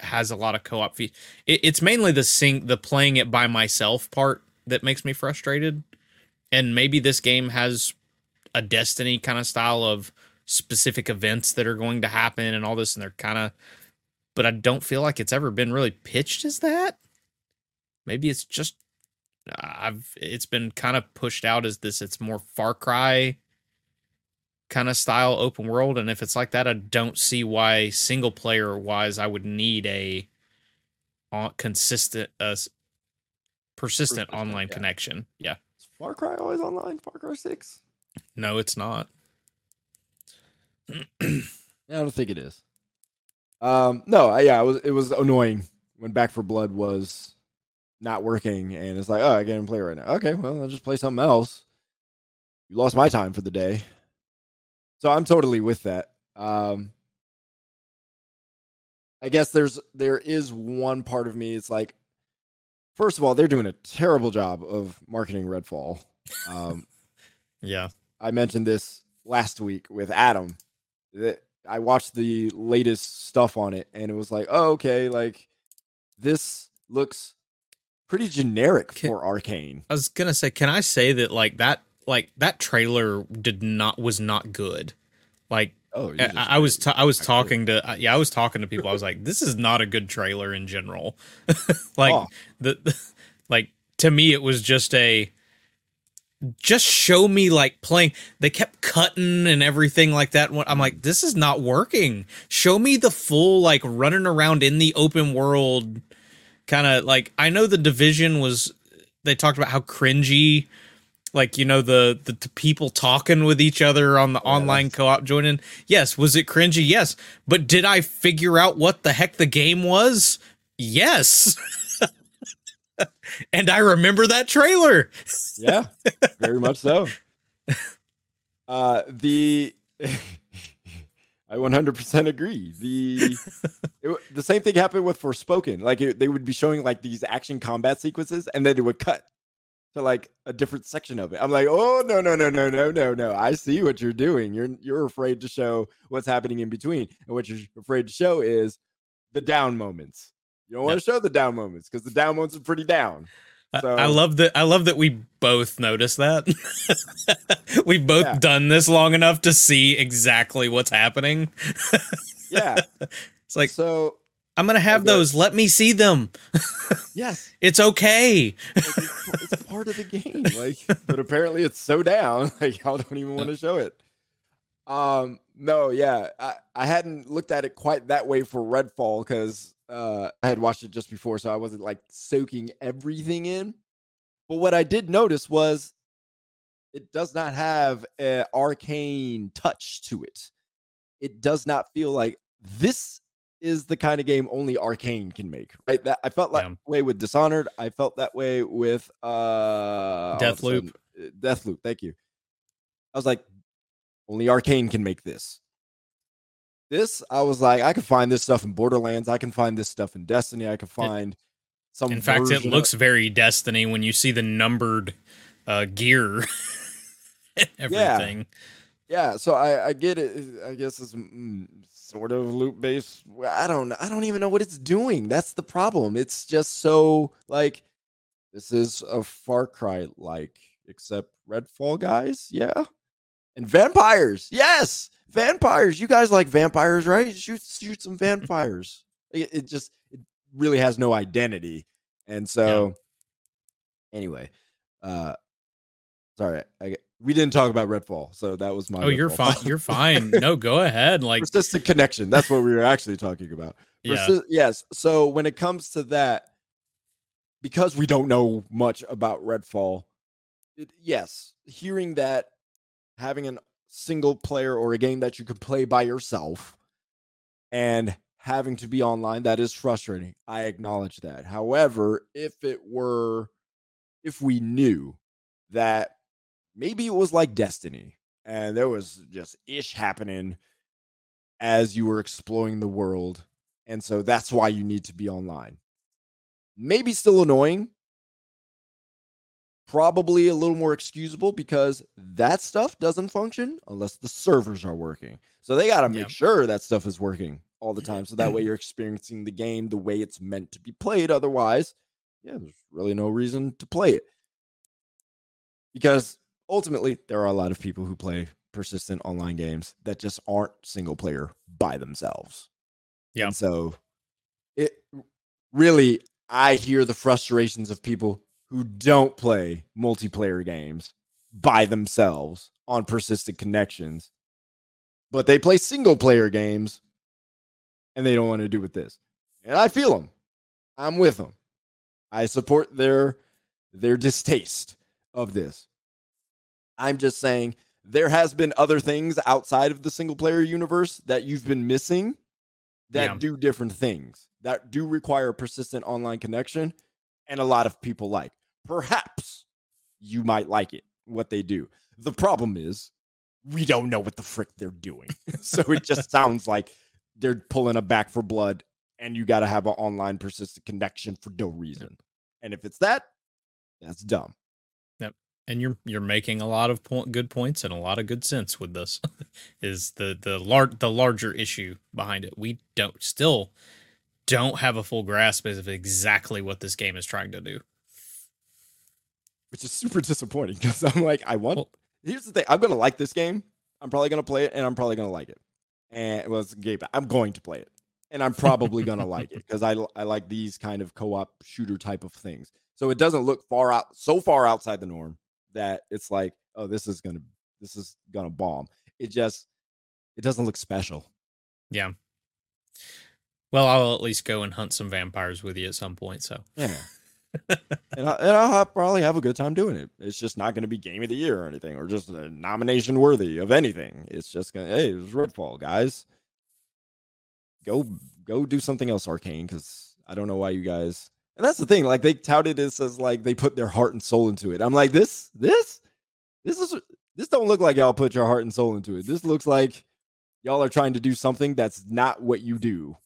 has a lot of co-op. It, it's mainly the sing the playing it by myself part that makes me frustrated, and maybe this game has a Destiny kind of style of specific events that are going to happen and all this, and they're kind of, but I don't feel like it's ever been really pitched as that. Maybe it's just I've it's been kind of pushed out as this. It's more Far Cry kind of style open world, and if it's like that, I don't see why single player wise I would need a consistent, uh, persistent online yeah. connection. Yeah. Is Far Cry always online? Far Cry Six? No, it's not. I don't think it is. Um, no, yeah, it was it was annoying when Back 4 Blood was not working, and it's like, oh, I can't play right now. Okay, well, I'll just play something else. You lost my time for the day, so I'm totally with that. Um, I guess there's there is one part of me. It's like, first of all, they're doing a terrible job of marketing Redfall. Um, yeah, I mentioned this last week with Adam. That I watched the latest stuff on it, and it was like, oh, okay, like this looks pretty generic can, for Arcane. I was gonna say, can I say that like that like that trailer did not was not good. Like Oh, I, I, was I was talking to yeah I was talking to people. I was like, this is not a good trailer in general. like oh. the, the like to me, it was just a just show me like playing. They kept cutting and everything like that. I'm like, this is not working. Show me the full like running around in the open world kind of like I know the division was they talked about how cringy like you know the, the, the people talking with each other on the yeah, online co-op joining yes was it cringy yes but did i figure out what the heck the game was yes and i remember that trailer yeah very much so uh the I 100% agree. The it, the same thing happened with Forspoken. Like it, they would be showing like these action combat sequences, and then it would cut to like a different section of it. I'm like, oh no no no no no no no! I see what you're doing. You're you're afraid to show what's happening in between, and what you're afraid to show is the down moments. You don't want to show the down moments because the down moments are pretty down. So, I love that. I love that we both noticed that. We've both yeah. done this long enough to see exactly what's happening. yeah, it's like so. I'm gonna have those. Let me see them. yes, it's okay. It's, it's, part of the game. Like, but apparently it's so down. Like, I don't even want to show it. Um, no, yeah, I, I hadn't looked at it quite that way for Redfall because uh, I had watched it just before, so I wasn't like soaking everything in. But what I did notice was it does not have an arcane touch to it. It does not feel like this is the kind of game only Arcane can make. Right? That I felt that yeah. way with Dishonored. I felt that way with uh Deathloop. Uh, Deathloop. Thank you. I was like, only Arcane can make this. This, I was like, I can find this stuff in Borderlands. I can find this stuff in Destiny. I can find it, some. In fact, it looks of- very Destiny when you see the numbered uh, gear everything. Yeah. yeah, so I, I get it. I guess it's mm, sort of loop based. I don't. I don't even know what it's doing. That's the problem. It's just so like this is a Far Cry like, except Redfall guys. Yeah, and vampires. Yes, vampires. You guys like vampires, right? Shoot, shoot some vampires. It, it just it really has no identity, and so yeah. anyway, uh, sorry, I, we didn't talk about Redfall, so that was my. Oh, you're fine. You're fine. No, go ahead. Like persistent connection. That's what we were actually talking about. Persi- yeah. Yes. So when it comes to that, because we don't know much about Redfall, it, yes, hearing that having an single player or a game that you can play by yourself and having to be online that is frustrating. I acknowledge that. However if it were if we knew that maybe it was like destiny and there was just ish happening as you were exploring the world and so that's why you need to be online. Maybe still annoying probably a little more excusable because that stuff doesn't function unless the servers are working. So they got to make yep. sure that stuff is working all the time. So that way you're experiencing the game the way it's meant to be played. Otherwise, yeah, there's really no reason to play it. Because ultimately, there are a lot of people who play persistent online games that just aren't single player by themselves. Yeah. And so it really, I hear the frustrations of people who don't play multiplayer games by themselves on persistent connections, but they play single player games and they don't want to do with this. And I feel them. I'm with them. I support their their distaste of this. I'm just saying there has been other things outside of the single player universe that you've been missing that Yeah. do different things that do require persistent online connection and a lot of people like. Perhaps you might like it what they do. The problem is we don't know what the frick they're doing. So it just sounds like they're pulling a Back 4 Blood and you got to have an online persistent connection for no reason. And if it's that that's dumb. Yep. and you're you're making a lot of point, good points and a lot of good sense with this is the the lar- the larger issue behind it. We don't still don't have a full grasp of exactly what this game is trying to do which is super disappointing because I'm like, I want. Well- here's the thing: I'm gonna like this game. I'm probably gonna play it, and I'm probably gonna like it. And well, it's a game. I'm going to play it, and I'm probably gonna like it because I I like these kind of co-op shooter type of things. So it doesn't look far out, so far outside the norm that it's like, oh, this is gonna this is gonna bomb. It just it doesn't look special. yeah well i'll at least go and hunt some vampires with you at some point so Yeah. and, I, and I'll probably have a good time doing it. It's just not going to be game of the year or anything, or just a nomination worthy of anything. It's just going to, hey, it was Redfall, guys. Go, go do something else, Arcane, because I don't know why you guys. And that's the thing, like they touted this as like they put their heart and soul into it. I'm like, this, this, this is this don't look like y'all put your heart and soul into it. This looks like y'all are trying to do something that's not what you do.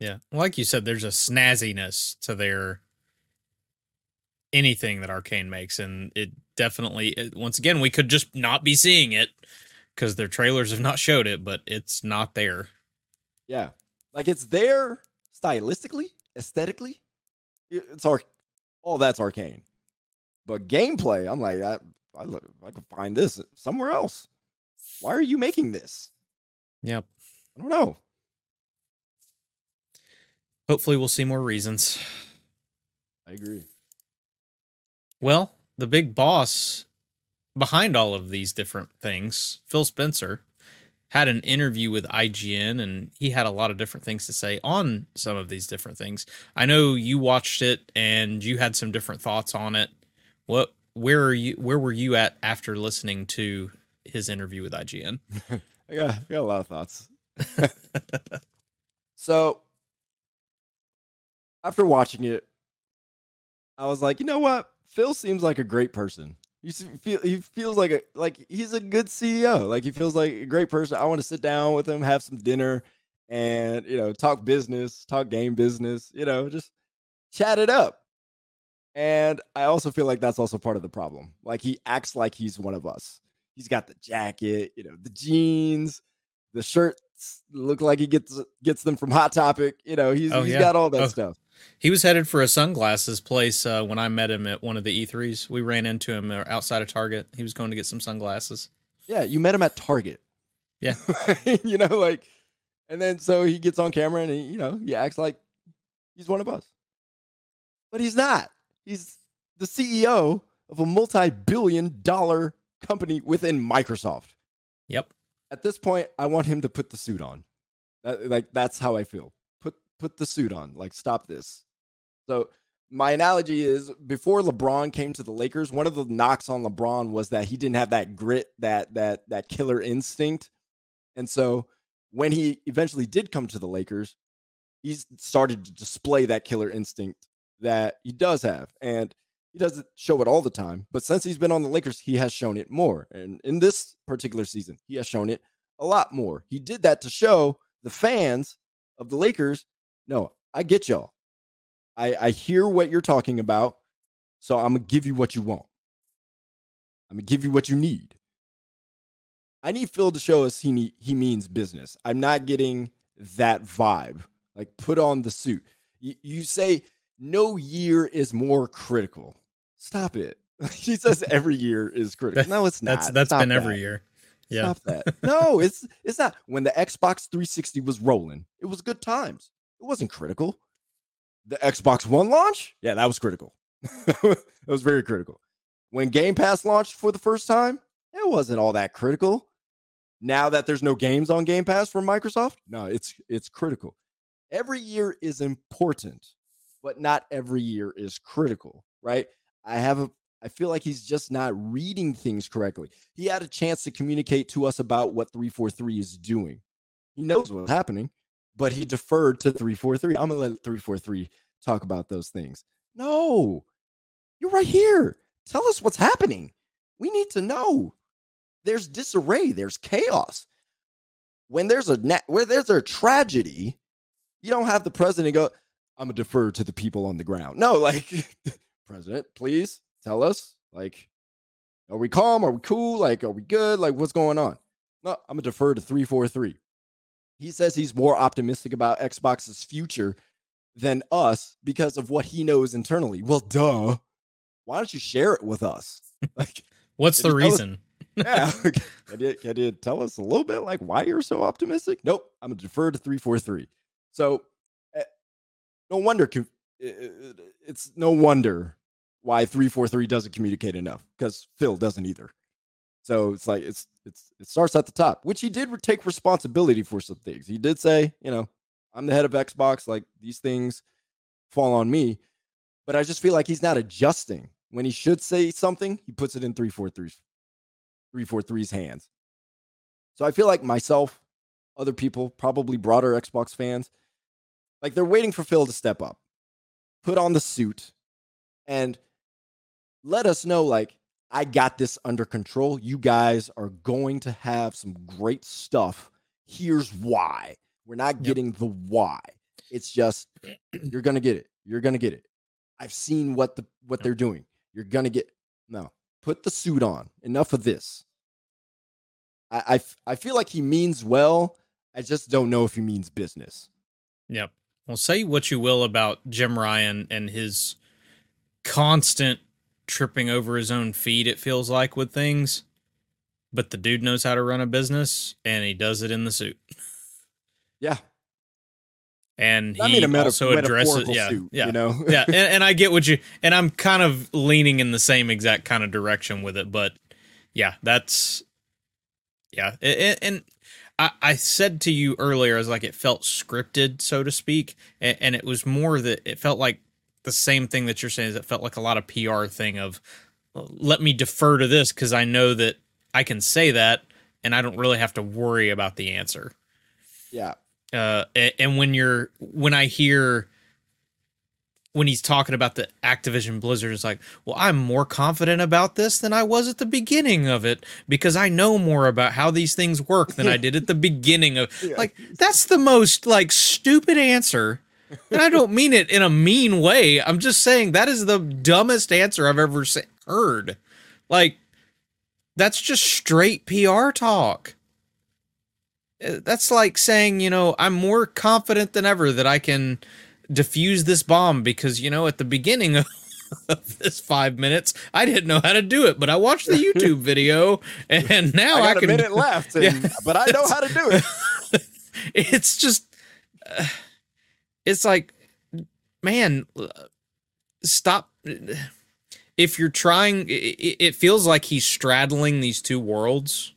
Yeah. Like you said, there's a snazziness to their anything that Arcane makes. And it definitely, it, once again, we could just not be seeing it because their trailers have not showed it, but it's not there. Yeah. Like it's there stylistically, aesthetically. It's arc all that's arcane. But gameplay, I'm like, I, I, look- I could find this somewhere else. Why are you making this? Yep. I don't know. Hopefully, we'll see more reasons. I agree. Well, the big boss behind all of these different things, Phil Spencer, had an interview with IGN and he had a lot of different things to say on some of these different things. I know you watched it and you had some different thoughts on it. What where are you where were you at after listening to his interview with IGN? I got, I got a lot of thoughts. so after watching it, I was like, you know what? Phil seems like a great person. He s- feel he feels like a like he's a good CEO. Like he feels like a great person. I want to sit down with him, have some dinner, and you know, talk business, talk game business. You know, just chat it up. And I also feel like that's also part of the problem. Like he acts like he's one of us. He's got the jacket, you know, the jeans, the shirts look like he gets gets them from Hot Topic. You know, he's Oh, he's yeah. got all that Oh. stuff. He was headed for a sunglasses place uh, when I met him at one of the E3s. We ran into him uh, outside of Target. He was going to get some sunglasses. Yeah, you met him at Target. Yeah. you know, like, and then so he gets on camera and he, you know, he acts like he's one of us, but he's not. He's the CEO of a multi-billion-dollar company within Microsoft. Yep. At this point, I want him to put the suit on. That, like that's how I feel. Put the suit on. Like stop this. So my analogy is before LeBron came to the Lakers, one of the knocks on LeBron was that he didn't have that grit, that that that killer instinct. And so when he eventually did come to the Lakers, he started to display that killer instinct that he does have. And he doesn't show it all the time, but since he's been on the Lakers, he has shown it more. And in this particular season, he has shown it a lot more. He did that to show the fans of the Lakers, no, I get y'all. I, I hear what you're talking about. So I'm gonna give you what you want. I'm gonna give you what you need. I need Phil to show us he need, he means business. I'm not getting that vibe. Like put on the suit. You, you say no year is more critical. Stop it. he says every year is critical. No, it's not. That's that's Stop been that. every year. Yeah. Stop that. No, it's it's not. When the Xbox 360 was rolling, it was good times. It wasn't critical. The Xbox One launch, yeah, that was critical. that was very critical. When Game Pass launched for the first time, it wasn't all that critical. Now that there's no games on Game Pass from Microsoft, no, it's it's critical. Every year is important, but not every year is critical, right? I have a I feel like he's just not reading things correctly. He had a chance to communicate to us about what 343 is doing. He knows what's happening, but he deferred to 343. I'm going to let 343 talk about those things. No, you're right here. Tell us what's happening. We need to know. There's disarray, there's chaos. When there's a na- where there's a tragedy, you don't have the president go, I'm gonna defer to the people on the ground. No, like president, please tell us. Like, are we calm? Are we cool? Like, are we good? Like, what's going on? No, I'm gonna defer to 343. He says he's more optimistic about Xbox's future than us because of what he knows internally. Well, duh. Why don't you share it with us? Like, What's the tell us- reason? yeah. can, you, can you tell us a little bit like why you're so optimistic? Nope. I'm gonna defer to 343. So eh, no wonder co- eh, eh, it's no wonder why 343 doesn't communicate enough because Phil doesn't either. So it's like it's it's it starts at the top, which he did take responsibility for some things. He did say, you know, I'm the head of Xbox, like these things fall on me. But I just feel like he's not adjusting. When he should say something, he puts it in 343's 343's hands. So I feel like myself, other people, probably broader Xbox fans, like they're waiting for Phil to step up, put on the suit, and let us know, like, I got this under control. You guys are going to have some great stuff. Here's why. We're not Yep. getting the why. It's just you're gonna get it. You're gonna get it. I've seen what the what Yep. they're doing. You're gonna get no. Put the suit on. Enough of this. I, I f- I feel like he means well. I just don't know if he means business. Yep. Well, say what you will about Jim Ryan and his constant tripping over his own feet, it feels like, with things. But the dude knows how to run a business and he does it in the suit. Yeah, And I he mean a meta- also addresses yeah, suit. yeah. You know. yeah, and, and I get what you and I'm kind of leaning in the same exact kind of direction with it, but yeah, that's yeah, A- a- and I, I said to you earlier, I was like, it felt scripted, so to speak, and, and it was more that it felt like the same thing that you're saying. Is it felt like a lot of PR thing of let me defer to this because I know that I can say that, and I don't really have to worry about the answer yeah. uh and when you're when i hear when he's talking about the activision blizzard it's like well i'm more confident about this than i was at the beginning of it because i know more about how these things work than i did at the beginning of Yeah. like that's the most like stupid answer and i don't mean it in a mean way i'm just saying that is the dumbest answer i've ever sa- heard like that's just straight pr talk uh, that's like saying, you know, I'm more confident than ever that I can defuse this bomb because, you know, at the beginning of, this five minutes, I didn't know how to do it, but I watched the YouTube video and now I I, can. a minute left, and, Yeah. but I know how to do it. it's just, uh, it's like, man, stop. If you're trying, it, it feels like he's straddling these two worlds.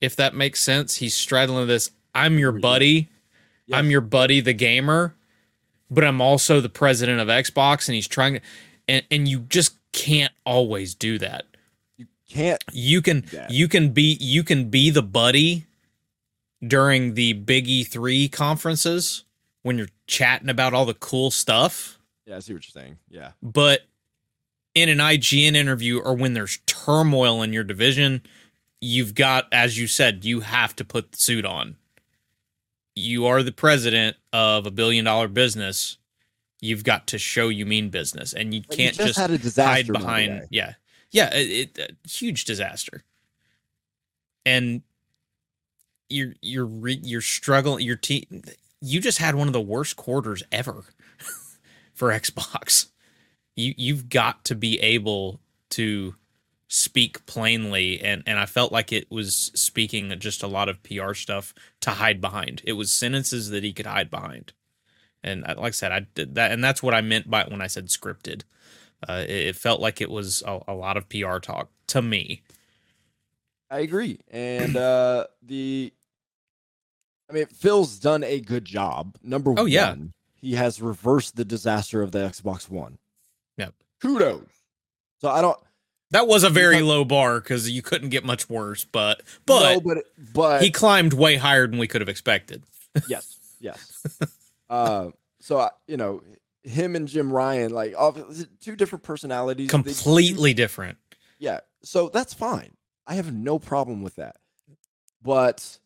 If that makes sense, he's straddling this. I'm your mm-hmm. buddy. I'm your buddy, the gamer, but I'm also the president of Xbox, and he's trying to, and, and you just can't always do that. You can't. You can you can be you can be the buddy during the Big E3 conferences when you're chatting about all the cool stuff, Yeah, I see what you're saying. Yeah. but in an IGN interview or when there's turmoil in your division, you've got as you said, you have to put the suit on. You are the president of a billion dollar business. You've got to show you mean business and you can't just, had a hide disaster the other behind yeah yeah it, it a huge disaster and you're you're re, you're struggling your team you just had one of the worst quarters ever for xbox you you've got to be able to speak plainly and and I felt like it was speaking just a lot of PR stuff to hide behind. It was sentences that he could hide behind. And like I said, I did that and that's what I meant by when I said scripted. Uh, it, it, felt like it was a, a, lot of PR talk to me. I agree. And uh the I mean Phil's done a good job. Number oh, one, yeah. he has reversed the disaster of the Xbox One. Yep. Kudos. So I don't that was a very low bar because you couldn't get much worse, but but no, but but he climbed way higher than we could have expected. yes, yes. uh, so you know, him and Jim Ryan, like two different personalities, completely they, different. Yeah, so that's fine. I have no problem with that, but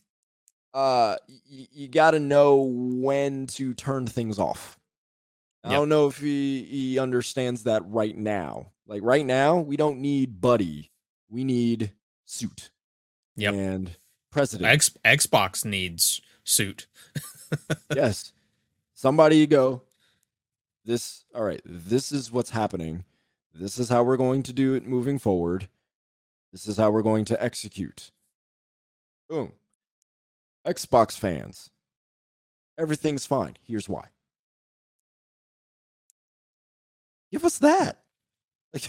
uh, y- you got to know when to turn things off. Yep. I don't know if he he understands that right now. Like right now, we don't need Buddy. We need Suit. Yep. And President. X, Xbox needs Suit. yes. Somebody go, this, all right, this is what's happening. This is how we're going to do it moving forward. This is how we're going to execute. Boom. Xbox fans, everything's fine. Here's why. Give us that.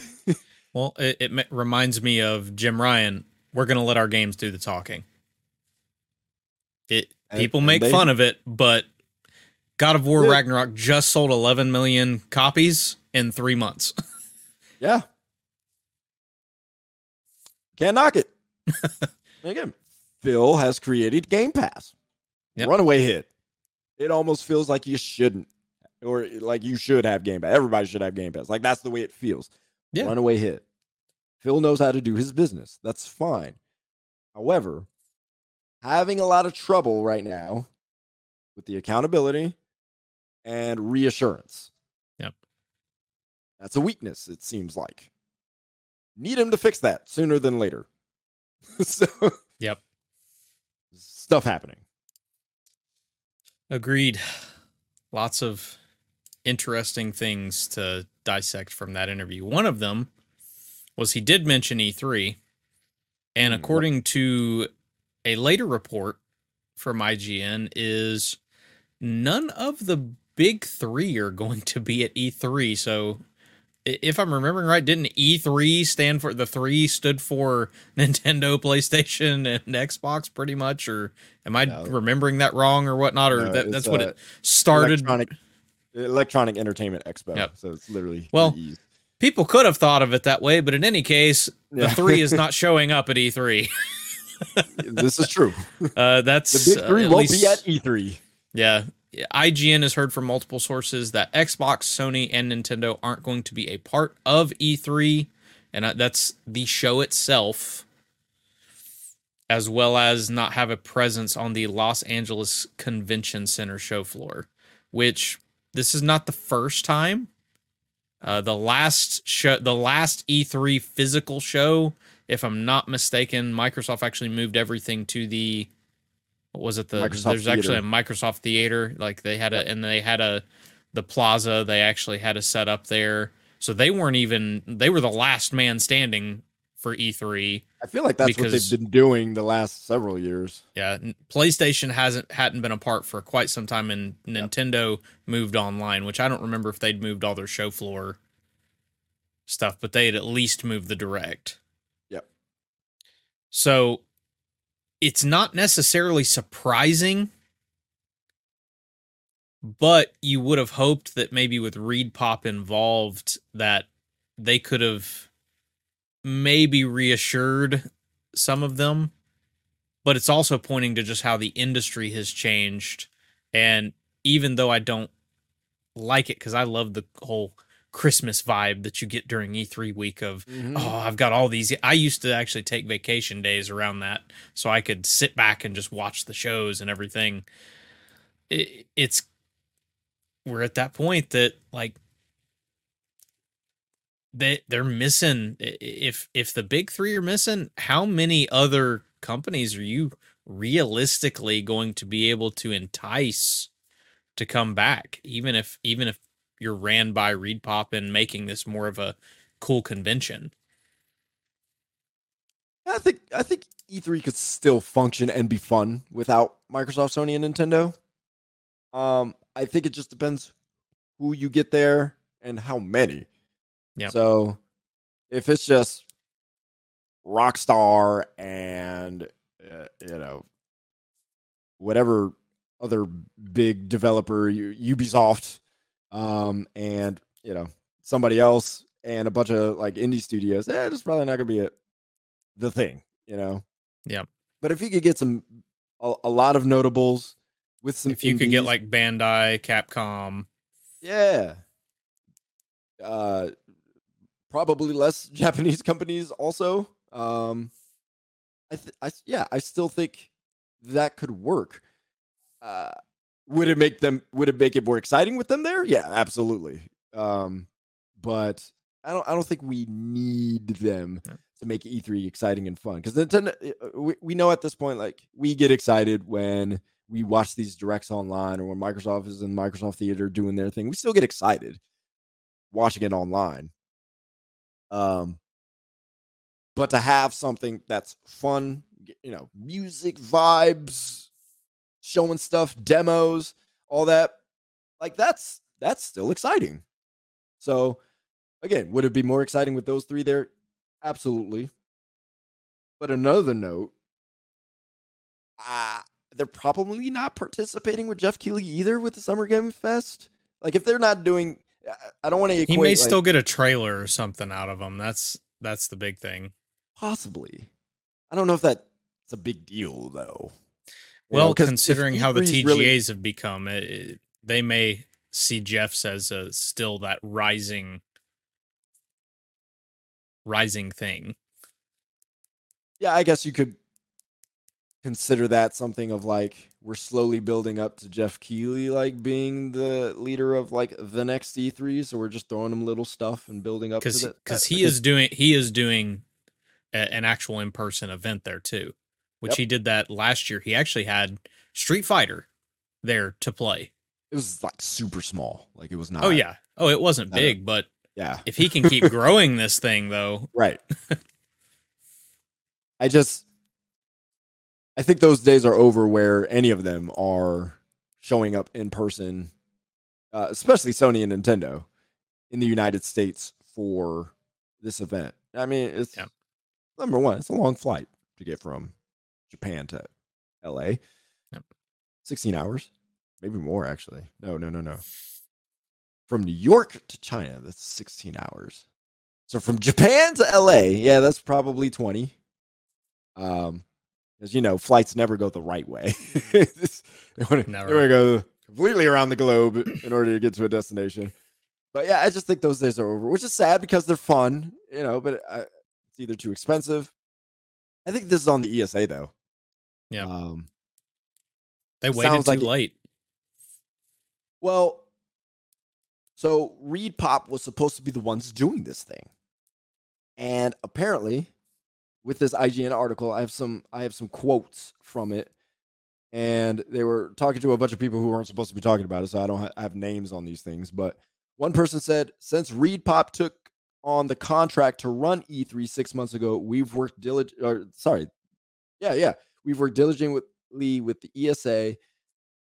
well, it, it reminds me of Jim Ryan. We're going to let our games do the talking. It and, people make they, fun of it, but God of War yeah. Ragnarok just sold 11 million copies in 3 months. yeah. Can't knock it. Again, Phil has created Game Pass. Yep. Runaway hit. It almost feels like you shouldn't, or like you should have Game Pass. Everybody should have Game Pass. Like that's the way it feels. Yeah. Runaway hit. Phil knows how to do his business. That's fine. However, having a lot of trouble right now with the accountability and reassurance. Yep. That's a weakness, it seems like. Need him to fix that sooner than later. so, yep. Stuff happening. Agreed. Lots of interesting things to dissect from that interview. One of them was he did mention E3, and hmm, according to a later report from IGN, is none of the big three are going to be at E3. So, if I'm remembering right, didn't E3 stand for the three stood for Nintendo, PlayStation, and Xbox, pretty much? Or am I no. remembering that wrong or whatnot? Or no, that, that's uh, what it started. Electronic Electronic Entertainment Expo. Yep. So it's literally well. People could have thought of it that way, but in any case, the three is not showing up at E3. this is true. Uh, that's the big three uh, won't least, be at E3. Yeah, IGN has heard from multiple sources that Xbox, Sony, and Nintendo aren't going to be a part of E3, and that's the show itself, as well as not have a presence on the Los Angeles Convention Center show floor, which this is not the first time. Uh, the last show, the last E3 physical show, if I'm not mistaken, Microsoft actually moved everything to the was it? The Microsoft there's Theater. actually a Microsoft Theater. Like they had a and they had a the plaza. They actually had a set up there. So they weren't even they were the last man standing for E3. I feel like that's because, what they've been doing the last several years. Yeah, PlayStation hasn't hadn't been apart for quite some time, and yep. Nintendo moved online, which I don't remember if they'd moved all their show floor stuff, but they had at least moved the direct. Yep. So it's not necessarily surprising, but you would have hoped that maybe with ReedPop involved that they could have maybe reassured some of them, but it's also pointing to just how the industry has changed. And even though I don't like it, because I love the whole Christmas vibe that you get during E3 week of, mm-hmm. oh, I've got all these. I used to actually take vacation days around that so I could sit back and just watch the shows and everything. It, it's, we're at that point that like they they're missing if if the big three are missing how many other companies are you realistically going to be able to entice to come back even if even if you're ran by ReedPop and making this more of a cool convention. I think I think E3 could still function and be fun without Microsoft, Sony, and Nintendo. Um, I think it just depends who you get there and how many. Yeah. So if it's just Rockstar and uh, you know whatever other big developer, Ubisoft, um, and you know somebody else and a bunch of like indie studios, eh, it's probably not gonna be it. The thing, you know. Yeah. But if you could get some a, a lot of notables with some, If you could get like Bandai, Capcom, yeah, uh, probably less Japanese companies also. Um, I, th- I, yeah, I still think that could work. Uh, would it make them? Would it make it more exciting with them there? Yeah, absolutely. Um, but I don't. I don't think we need them Yeah. to make E3 exciting and fun because Nintendo. uh, We, we know at this point, like we get excited when we watch these directs online or when Microsoft is in Microsoft Theater doing their thing. We still get excited watching it online. Um, but to have something that's fun, you know, music, vibes, showing stuff, demos, all that, like that's that's still exciting. So, again, would it be more exciting with those three there? Absolutely. But another note, uh, they're probably not participating with Jeff Keighley either with the Summer Game Fest. Like if they're not doing, I- don't want to. he may still get a trailer or something out of them. That's that's the big thing. Possibly. I don't know if that's a big deal though. Well, know, considering how the TGAs really- have become, it, it- they may see Jeff's as a, still that rising, rising thing. yeah, I guess you could consider that something of like we're slowly building up to Jeff Keighley like being the leader of like the next E3, so we're just throwing him little stuff and building up because because he is doing he is doing a, an actual in person event there too, which Yep. he did that last year. He actually had Street Fighter there to play. it was like super small. Like it was not Oh yeah, oh it wasn't not a- big, but Yeah. if he can keep growing this thing though, Right. I just I think those days are over where any of them are showing up in person, uh, especially Sony and Nintendo in the United States for this event. I mean, it's Yeah. number one, it's a long flight to get from Japan to LA. Yep. 16 hours, maybe more actually. No, no, no, no. From New York to China, that's 16 hours. So from Japan to LA, yeah, that's probably 20. Um, as you know, flights never go the right way. They want to go completely around the globe in order to get to a destination. But yeah, I just think those days are over, which is sad because they're fun, you know. But uh, it's either too expensive. I think this is on the ESA though. Yeah. Um, they waited too like it- late. Well, so ReedPop was supposed to be the ones doing this thing. And apparently, with this IGN article, I have some I have some quotes from it. And they were talking to a bunch of people who weren't supposed to be talking about it, so I don't ha- have names on these things. But one person said, since ReedPop took on the contract to run E3 six months ago, we've worked diligent. Or sorry, yeah, yeah, we've worked diligently with the ESA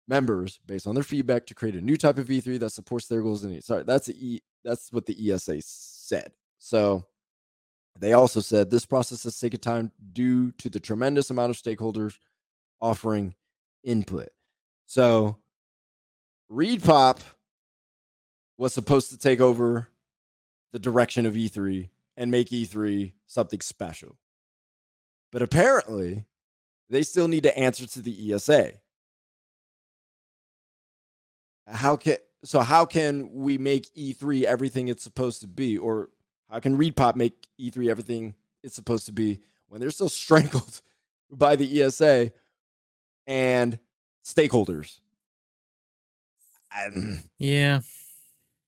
members based on their feedback to create a new type of E3 that supports their goals and needs. Sorry, that's e, that's what the ESA said. So they also said this process has taken time due to the tremendous amount of stakeholders offering input. So ReedPop was supposed to take over the direction of E3 and make E3 something special. But apparently, they still need to answer to the ESA how can so how can we make E3 everything it's supposed to be, or how can ReedPop make E3 everything it's supposed to be when they're still strangled by the ESA and stakeholders? Mm. Yeah,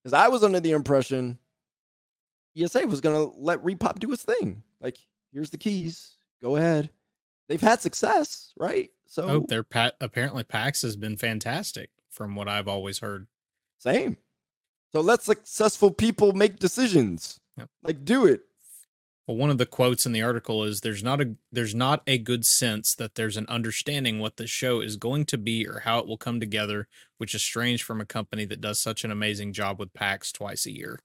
Because I was under the impression ESA was gonna let ReedPop do his thing. Like, here's the keys, go ahead. They've had success, right? So oh, their pat apparently PAX has been fantastic from what I've always heard. Same. So let successful people make decisions. Yep. Like do it. Well, one of the quotes in the article is there's not a there's not a good sense that there's an understanding what the show is going to be or how it will come together, which is strange from a company that does such an amazing job with PAX twice a year.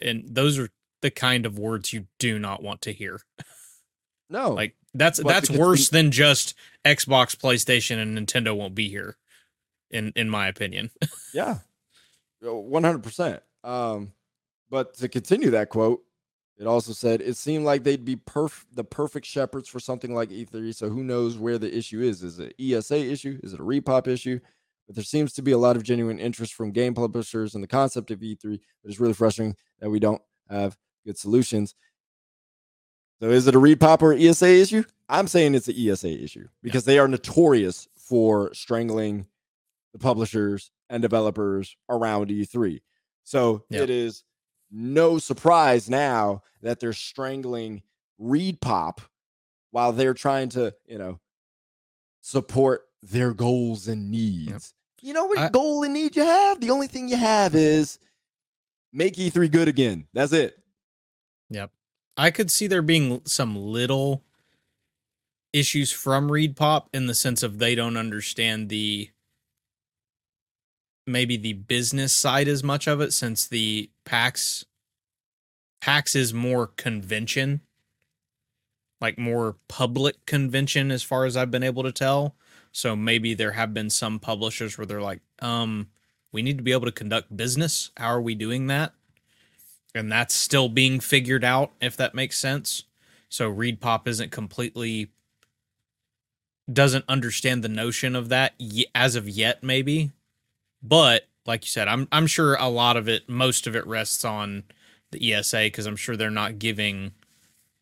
And those are the kind of words you do not want to hear. No. Like that's that's worse than just Xbox, PlayStation, and Nintendo won't be here. In in my opinion. Yeah, one hundred percent. Um, but to continue that quote, it also said it seemed like they'd be perf- the perfect shepherds for something like E3. So who knows where the issue is? Is it ESA issue? Is it a ReedPop issue? But there seems to be a lot of genuine interest from game publishers in the concept of E3. But it's really frustrating that we don't have good solutions. So is it a ReedPop or ESA issue? I'm saying it's an ESA issue because they are notorious for strangling the publishers and developers around E3. So Yeah. it is no surprise now that they're strangling ReedPop while they're trying to, you know, support their goals and needs. You know what I- goal and need you have? The only thing you have is make E3 good again. That's it. Yep. I could see there being some little issues from ReedPop in the sense of they don't understand the maybe the business side as much of it since the PAX PAX is more convention like more public convention as far as I've been able to tell. So maybe there have been some publishers where they're like, um, we need to be able to conduct business. How are we doing that? and that's still being figured out if that makes sense so ReedPop isn't completely doesn't understand the notion of that as of yet maybe but like you said i'm i'm sure a lot of it most of it rests on the ESA cuz i'm sure they're not giving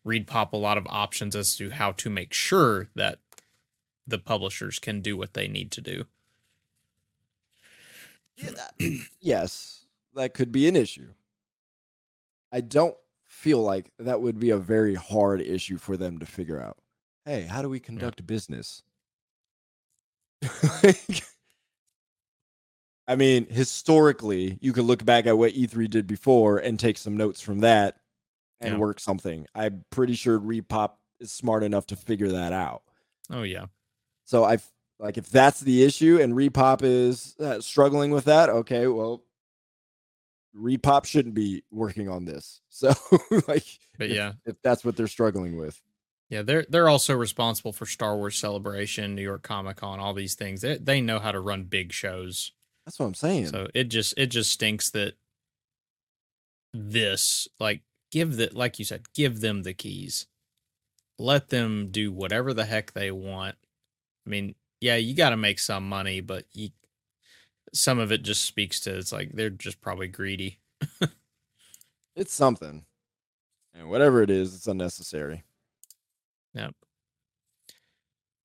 ReedPop a lot of options as to how to make sure that the publishers can do what they need to do Yeah, yes, that could be an issue. I don't feel like that would be a very hard issue for them to figure out. Hey, how do we conduct business? Like, I mean, historically, you could look back at what E3 did before and take some notes from that and Yeah. work something. I'm pretty sure ReedPop is smart enough to figure that out. oh yeah So I like if that's the issue and ReedPop is uh, struggling with that. Okay, well, ReedPop shouldn't be working on this. So like, but if- yeah if that's what they're struggling with, Yeah, they're they're also responsible for Star Wars Celebration, New York Comic Con, all these things. They they know how to run big shows. that's what I'm saying. So it just it just stinks that this like give the like you said, give them the keys. Let them do whatever the heck they want. I mean, yeah, you got to make some money, but you some of it just speaks to it's like they're just probably greedy. it's something, and whatever it is, it's unnecessary. Yep.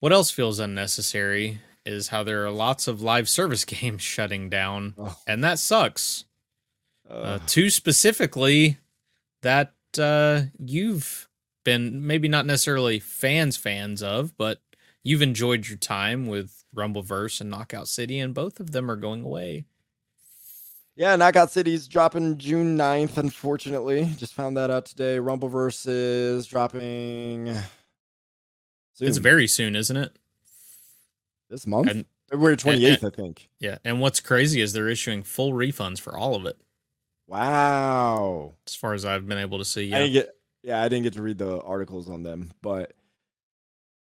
What else feels unnecessary is how there are lots of live service games shutting down, Oh, and that sucks. Uh, uh, two specifically that uh, you've been maybe not necessarily fans fans of, but you've enjoyed your time with Rumbleverse and Knockout City, and both of them are going away. yeah, Knockout City's dropping June 9th, Unfortunately, just found that out today. Rumbleverse is dropping. It's very soon, isn't it? this month, and- February 28th, and- I think. Yeah. And what's crazy is they're issuing full refunds for all of it, Wow. as far as I've been able to see. I Yeah. didn't get yeah, I didn't get to read the articles on them, but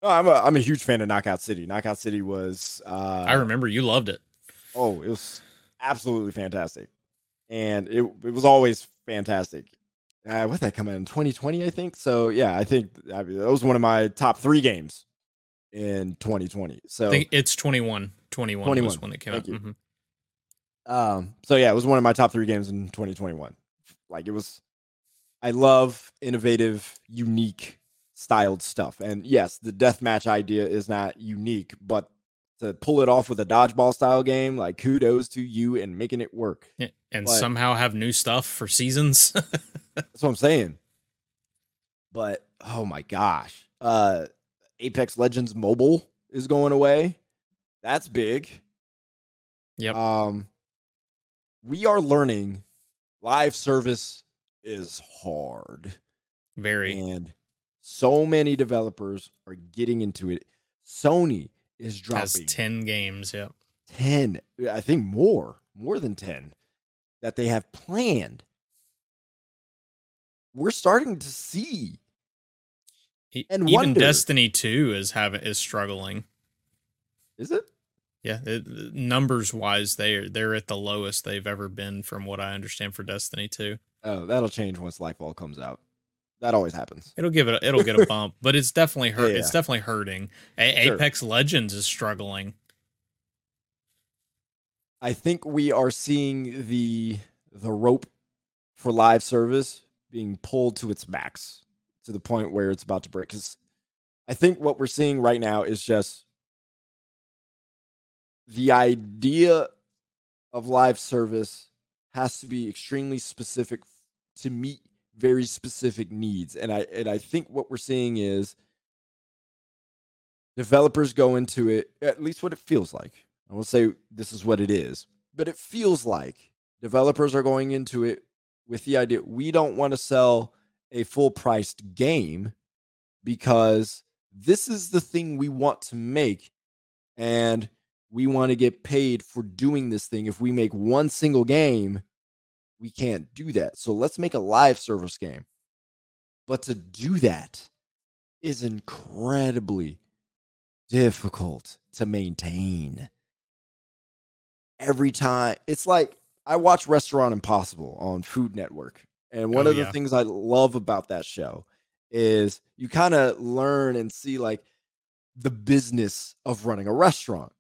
no, I'm a I'm a huge fan of Knockout City. Knockout City was uh I remember you loved it. oh, it was absolutely fantastic. And it it was always fantastic. Uh what that come out in 2020, I think? So yeah, I think I mean, that was one of my top three games in 2020. So I think it's 21. 21, 21. was when it came Thank out. Mhm. Um, so yeah, it was one of my top three games in 2021. Like it was, I love innovative, unique styled stuff. And yes, the deathmatch idea is not unique, but to pull it off with a dodgeball style game, like kudos to you and making it work. Yeah, and But- somehow have new stuff for seasons. That's what I'm saying. But oh my gosh, uh, Apex Legends Mobile is going away. That's big. Yep. Um, we are learning live service is hard. Very. And so many developers are getting into it. Sony is dropping Has 10 games. Yep. 10, I think more, more than 10 that they have planned. We're starting to see And Even wonder- Destiny 2 is having is struggling. is it? Yeah, it, uh, numbers wise, they're they're at the lowest they've ever been, from what I understand for Destiny 2. Oh, that'll change once Lightfall comes out. That always happens. It'll give it, a, it'll get a bump, but it's definitely hurt. Yeah. It's definitely hurting. A- Sure. Apex Legends is struggling. I think we are seeing the the rope for live service being pulled to its max to the point where it's about to break. Because I think what we're seeing right now is just the idea of live service has to be extremely specific to meet very specific needs. And I and I think what we're seeing is developers go into it, at least what it feels like. I won't say this is what it is, but it feels like developers are going into it with the idea we don't want to sell a full priced game because this is the thing we want to make and we want to get paid for doing this thing. If we make one single game, we can't do that. So let's make a live service game. But to do that is incredibly difficult to maintain. Every time, it's like I watch Restaurant Impossible on Food Network. And oh, one Oh, of the things I love about that show is you kind of learn and see like the business of running a restaurant.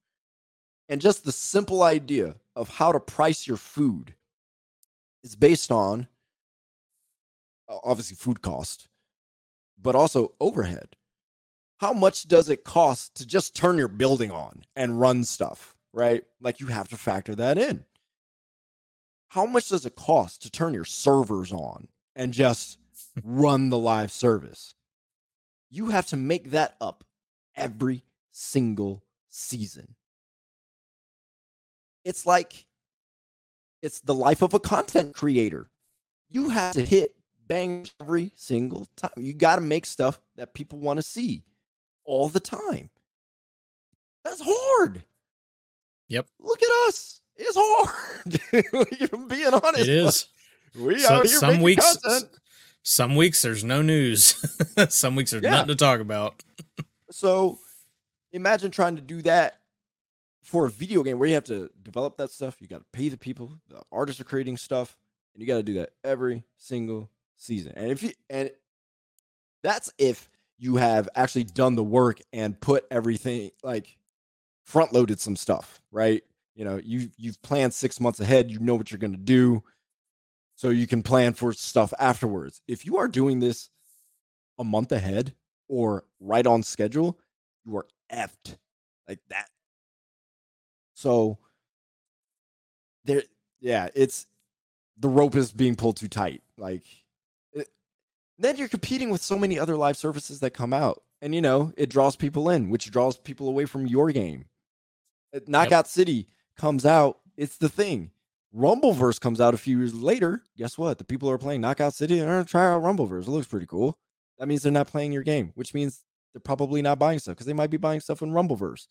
And just the simple idea of how to price your food is based on obviously food cost, but also overhead. How much does it cost to just turn your building on and run stuff, right? Like you have to factor that in. How much does it cost to turn your servers on and just run the live service? You have to make that up every single season. It's like it's the life of a content creator. You have to hit bang every single time. You got to make stuff that people want to see all the time. That's hard. Yep. Look at us. It's hard. You're being honest. It is. We So- some weeks, content. some weeks there's no news. some weeks there's Yeah. nothing to talk about. So imagine trying to do that for a video game where you have to develop that stuff. You got to pay the people. The artists are creating stuff, and you got to do that every single season. And if you and that's if you have actually done the work and put everything like front loaded some stuff, right? You know, you you've planned six months ahead. You know what you're going to do, so you can plan for stuff afterwards. If you are doing this a month ahead or right on schedule, you are effed like that. So there, yeah, it's the rope is being pulled too tight. Like it, then you're competing with so many other live services that come out, and you know it draws people in, which draws people away from your game. Uh, Knockout City comes out, it's the thing. Rumbleverse comes out a few years later. Guess what? The people who are playing Knockout City are gonna try out Rumbleverse. It looks pretty cool. That means they're not playing your game, which means they're probably not buying stuff because they might be buying stuff in Rumbleverse.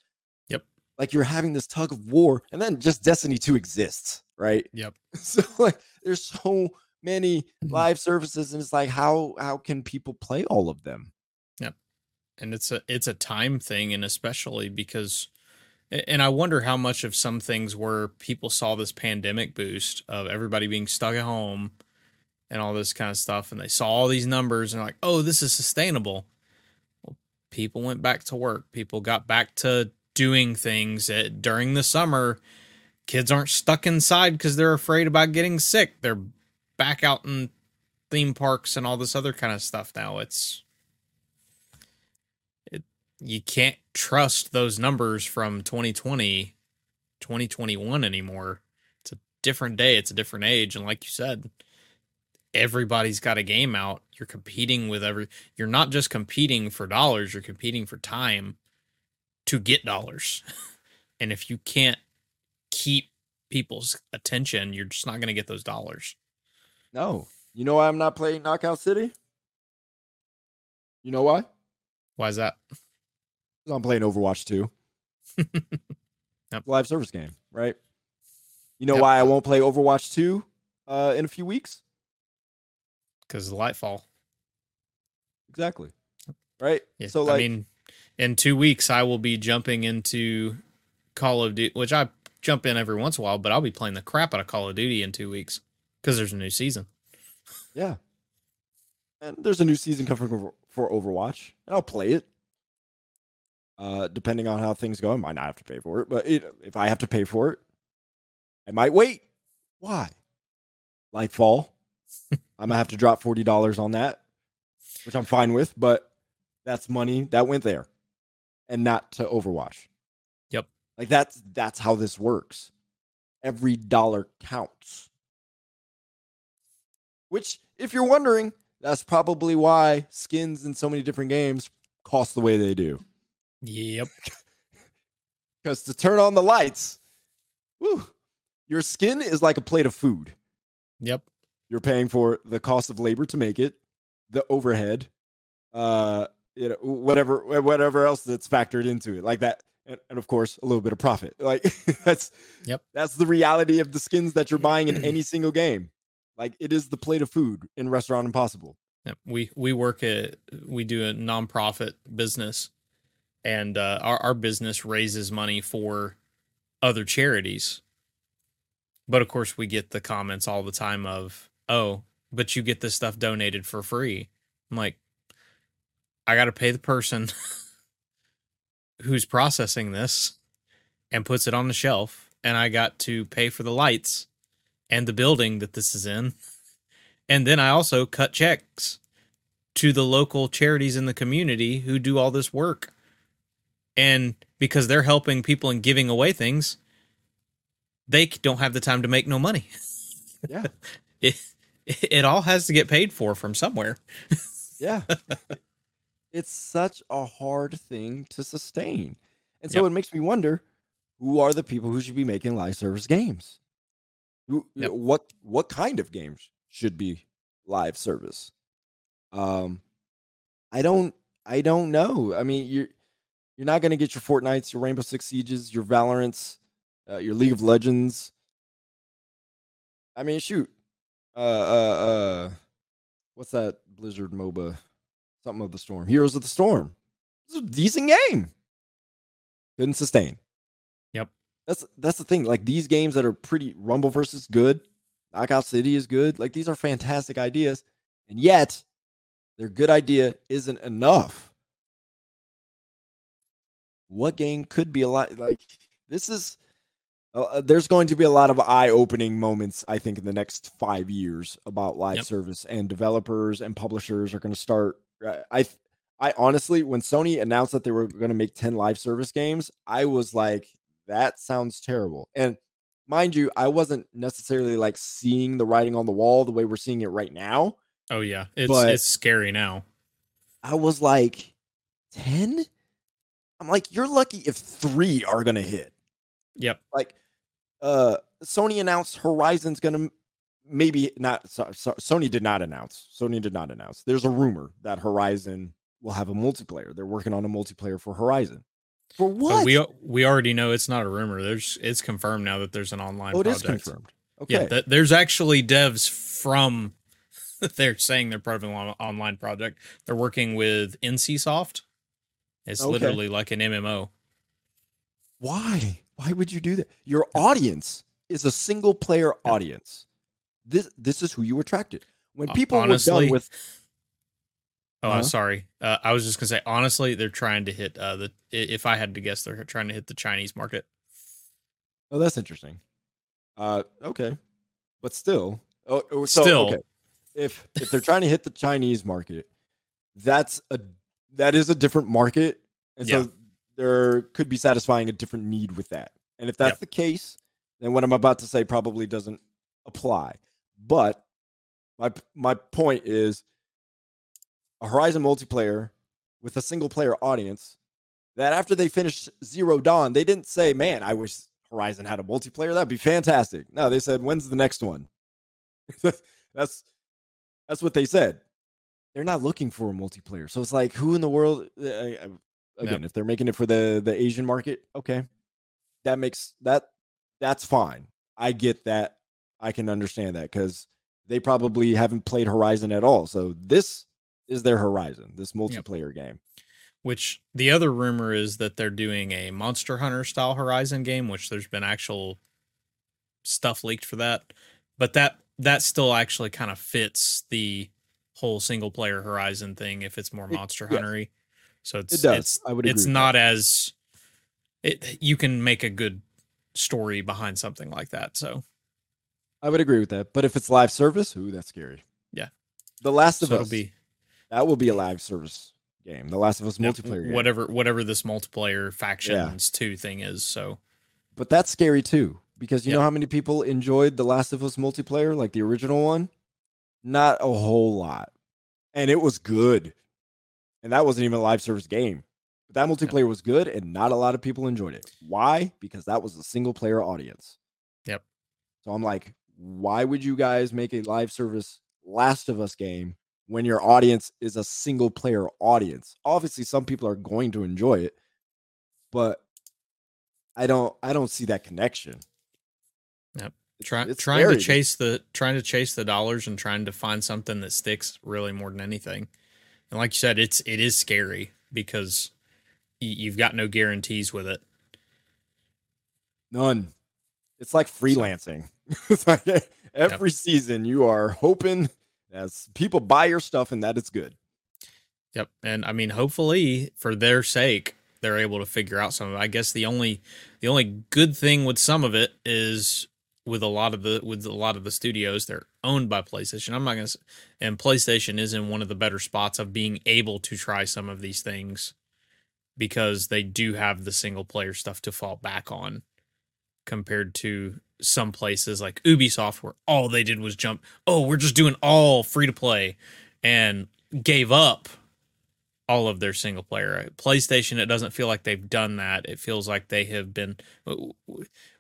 Yep. Like you're having this tug of war, and then just Destiny 2 exists, right? Yep. So like there's so many Mhm. live services, and it's like how how can people play all of them? Yep. And it's a it's a time thing and especially because and i wonder how much of some things where people saw this pandemic boost of everybody being stuck at home and all this kind of stuff and they saw all these numbers and like oh this is sustainable well people went back to work people got back to doing things at, during the summer kids aren't stuck inside because they're afraid about getting sick. They're back out in theme parks and all this other kind of stuff now. It's it, you can't trust those numbers from 2020 2021 anymore. It's a different day it's a different age and like you said everybody's got a game out. You're competing with every you're not just competing for dollars you're competing for time to get dollars and if you can't keep people's attention, you're just not going to get those dollars. No. You know why I'm not playing Knockout City? You know why? Why is that? I'm playing Overwatch 2. yep. Live service game, right? You know yep. why I won't play Overwatch 2 uh, in a few weeks? Because of the Lightfall. Exactly. Right? Yeah. So like I mean, in two weeks I will be jumping into Call of Duty, which I jump in every once in a while, but I'll be playing the crap out of Call of Duty in two weeks because there's a new season. Yeah. And there's a new season coming for Overwatch, and I'll play it. Uh, depending on how things go, I might not have to pay for it, but it, if I have to pay for it, I might wait. Why? Lightfall. I'm gonna have to drop forty dollars on that, which I'm fine with, but that's money that went there, and not to Overwatch. Yep. Like that's that's how this works. Every dollar counts. Which, if you're wondering, that's probably why skins in so many different games cost the way they do. Yep. Because to turn on the lights, whew, your skin is like a plate of food. Yep. You're paying for the cost of labor to make it, the overhead, uh, you know, whatever, whatever else that's factored into it, like that, and, and of course a little bit of profit. Like that's, yep, that's the reality of the skins that you're buying in any single game. Like it is the plate of food in Restaurant Impossible. Yep. We we work at we do a nonprofit business, and uh, our our business raises money for other charities. But of course, we get the comments all the time of, "Oh, but you get this stuff donated for free." I'm like, I got to pay the person who's processing this and puts it on the shelf, and I got to pay for the lights and the building that this is in. And then I also cut checks to the local charities in the community who do all this work. And because they're helping people and giving away things, they don't have the time to make no money. Yeah. it, it all has to get paid for from somewhere. yeah. It's such a hard thing to sustain. And so Yep. it makes me wonder who are the people who should be making live service games? Who, Yep. What what kind of games should be live service? Um I don't I don't know. I mean, you're you're not going to get your Fortnites, your Rainbow Six Sieges, your Valorants, uh, your League of Legends. I mean, shoot. Uh uh uh what's that Blizzard MOBA? Something of the Storm. Heroes of the Storm. It's a decent game. Couldn't sustain. Yep. That's that's the thing. Like these games that are pretty Rumbleverse's good, Knockout City is good. Like these are fantastic ideas, and yet their good idea isn't enough. What game could be a lot like this is uh, uh, there's going to be a lot of eye-opening moments i think in the next five years about live Yep. service and developers and publishers are going to start i i honestly when sony announced that they were going to make 10 live service games i was like that sounds terrible and mind you i wasn't necessarily like seeing the writing on the wall the way we're seeing it right now Oh yeah, it's But- it's scary now. i was like 10 i'm like you're lucky if three are going to hit Yep. like uh sony announced horizon's gonna maybe not so, so, sony did not announce sony did not announce there's a rumor that horizon will have a multiplayer they're working on a multiplayer for horizon for But what we we already know it's not a rumor. There's it's confirmed now that there's an online oh it is project. confirmed okay Yeah, th- there's actually devs from. they're saying they're part of an on- online project. They're working with NCSoft. It's Okay. literally like an MMO. why why would you do that your audience is a single player Yeah. audience this this is who you attracted when Ho- people were honestly, done with Oh, Uh-huh. I'm sorry. Uh, I was just gonna say honestly, they're trying to hit uh, the. If I had to guess, they're trying to hit the Chinese market. oh that's interesting uh okay but still oh, oh, so, Still. okay. if if they're trying to hit the Chinese market, that's a that is a different market, and Yeah. so there could be satisfying a different need with that. And if that's Yep. the case, then what I'm about to say probably doesn't apply. But my my point is a Horizon multiplayer with a single player audience that after they finished Zero Dawn, they didn't say, "Man, I wish Horizon had a multiplayer, that'd be fantastic. No, they said, when's the next one? that's that's what they said. They're not looking for a multiplayer. So it's like, who in the world? Uh, again, yep. if they're making it for the the Asian market, okay, that makes that that's fine. I get that. I can understand that because they probably haven't played Horizon at all. So this is their Horizon, this multiplayer yep. game. Which the other rumor is that they're doing a Monster Hunter style Horizon game, which there's been actual stuff leaked for that. But that that still actually kind of fits the whole single player Horizon thing if it's more Monster it, Huntery. So it's it does. It's, I would it's not that. as it you can make a good story behind something like that. So I would agree with that. But if it's live service, ooh, that's scary. Yeah. The Last of so Us. Be, that will be a live service game. The Last of Us multiplayer game. Whatever whatever this multiplayer factions yeah. two thing is. So But that's scary too. Because you know how many people enjoyed the Last of Us multiplayer, like the original one? Not a whole lot. And it was good. And that wasn't even a live service game. But that multiplayer was good and not a lot of people enjoyed it. Why? Because that was a single player audience. Yep. So I'm like, why would you guys make a live service Last of Us game when your audience is a single player audience. Obviously, some people are going to enjoy it, but I don't I don't see that connection. Yep. Try, it's trying to chase the trying to chase the dollars and trying to find something that sticks really more than anything. And like you said, it's it is scary because you've got no guarantees with it. None. It's like freelancing. It's like eh, every yep. season you are hoping as people buy your stuff and that it's good. Yep. And I mean, hopefully for their sake, they're able to figure out some of it. I guess the only the only good thing with some of it is with a lot of the with a lot of the studios they're owned by PlayStation. I'm not gonna and PlayStation is in one of the better spots of being able to try some of these things because they do have the single player stuff to fall back on compared to some places like Ubisoft where all they did was jump, oh, we're just doing all free to play and gave up all of their single player. PlayStation, it doesn't feel like they've done that. It feels like they have been.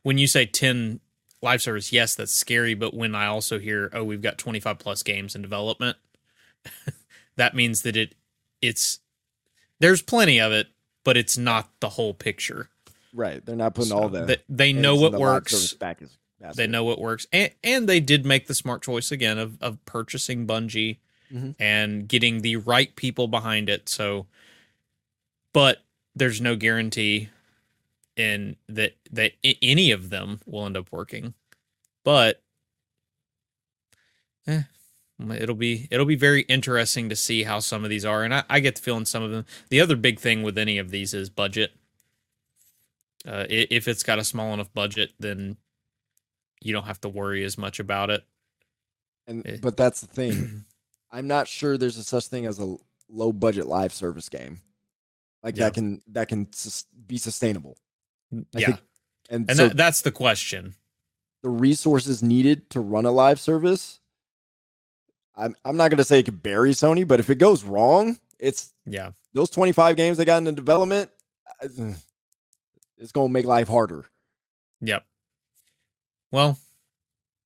When you say 10 live service, yes, that's scary. But when I also hear, oh, we've got 25 plus games in development, that means that it it's there's plenty of it, but it's not the whole picture. Right. They're not putting so all that. They, they know what works. They know what works. And and they did make the smart choice again of of purchasing Bungie mm-hmm. and getting the right people behind it. So but there's no guarantee in that that any of them will end up working. But eh, it'll be it'll be very interesting to see how some of these are and I, I get the feeling some of them the other big thing with any of these is budget uh, if it's got a small enough budget, then you don't have to worry as much about it. And it, eh. but that's the thing. I'm not sure there's a such thing as a low budget live service game like yeah. that can that can be sustainable. I yeah, think, and, and so that, that's the question. The resources needed to run a live service. I'm I'm not gonna say it could bury Sony, but if it goes wrong, it's yeah. Those 25 games they got into development, it's going to make life harder. Yep. Well,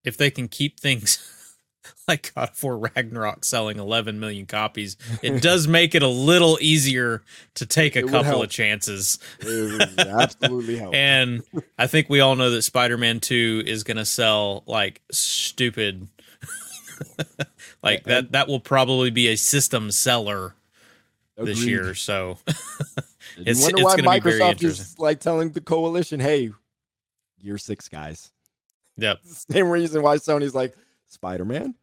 if they can keep things like God of War Ragnarok selling 11 million copies, it does make it a little easier to take a it couple of chances. absolutely help. and I think we all know that Spider-Man 2 is going to sell like stupid. like that that will probably be a system seller Agreed. this year, so it's, you wonder it's why Microsoft is like telling the coalition, "Hey, year six guys." Yep. Same reason why Sony's like Spider Man.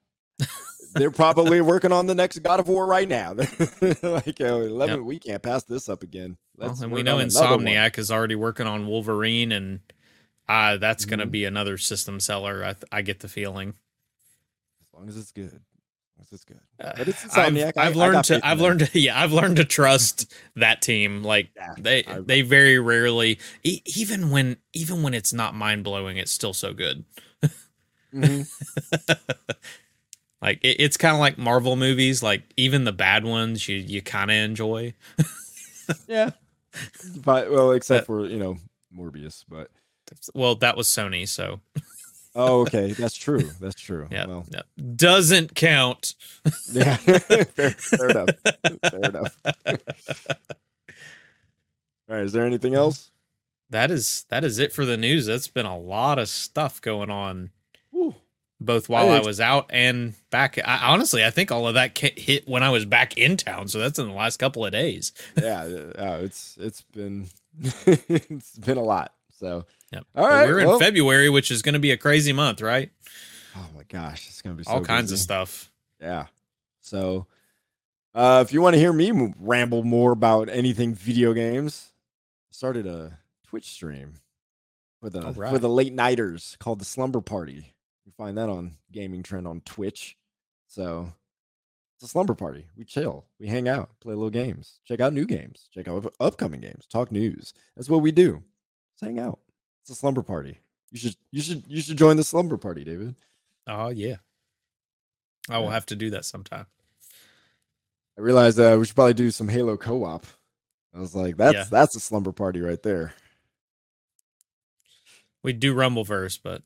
They're probably working on the next God of War right now. like, oh, 11, yep. we can't pass this up again. Well, and we know Insomniac is already working on Wolverine, and uh, that's mm-hmm. going to be another system seller. I, I get the feeling. As long as it's good. That's good. Uh, but it's Insomniac. I've, I've learned to. I've learned to. Yeah, I've learned to trust that team. Like yeah, they, I, they very rarely, e- even when, even when it's not mind blowing, it's still so good. Mm-hmm. like it, it's kind of like Marvel movies. Like even the bad ones, you you kind of enjoy. yeah, but well, except for you know Morbius, but Well, that was Sony, so Oh, okay. That's true. That's true. yeah, Well, doesn't count. yeah. fair, fair enough. Fair enough. All right. Is there anything else? That is that is it for the news. That's been a lot of stuff going on, both while I ex- was out and back. I, honestly, I think all of that hit when I was back in town. So that's in the last couple of days. Yeah. yeah, it's it's been it's been a lot. So Yep. all But we're in February, which is going to be a crazy month, right? Oh my gosh, it's gonna be so all kinds of stuff. Yeah. So, uh, if you want to hear me ramble more about anything video games, I started a Twitch stream for the All for the late nighters called the Slumber Party. You find that on Gaming Trend on Twitch. So it's a slumber party. We chill, we hang out, play little games, check out new games, check out upcoming games, talk news. That's what we do. Just hang out. It's a slumber party. You should you should you should join the slumber party, David. Oh yeah, I will have to do that sometime. I realized uh, we should probably do some Halo co-op. I was like, that's Yeah. that's a slumber party right there. We do Rumbleverse, but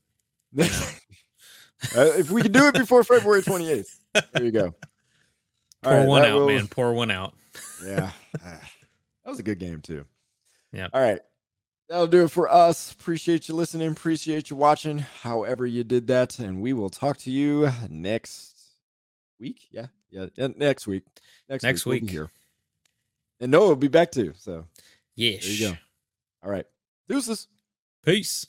Uh, if we can do it before February 28th, there you go. All pour right, one out, will- man. Pour one out. Yeah, Ah, that was a good game too. Yeah. All right, that'll do it for us. Appreciate you listening. Appreciate you watching. However you did that, and we will talk to you next week. Yeah, yeah, yeah, next week. Next, Next week, we'll here. And Noah will be back too. So Yes. there you go. All right, deuces. Peace.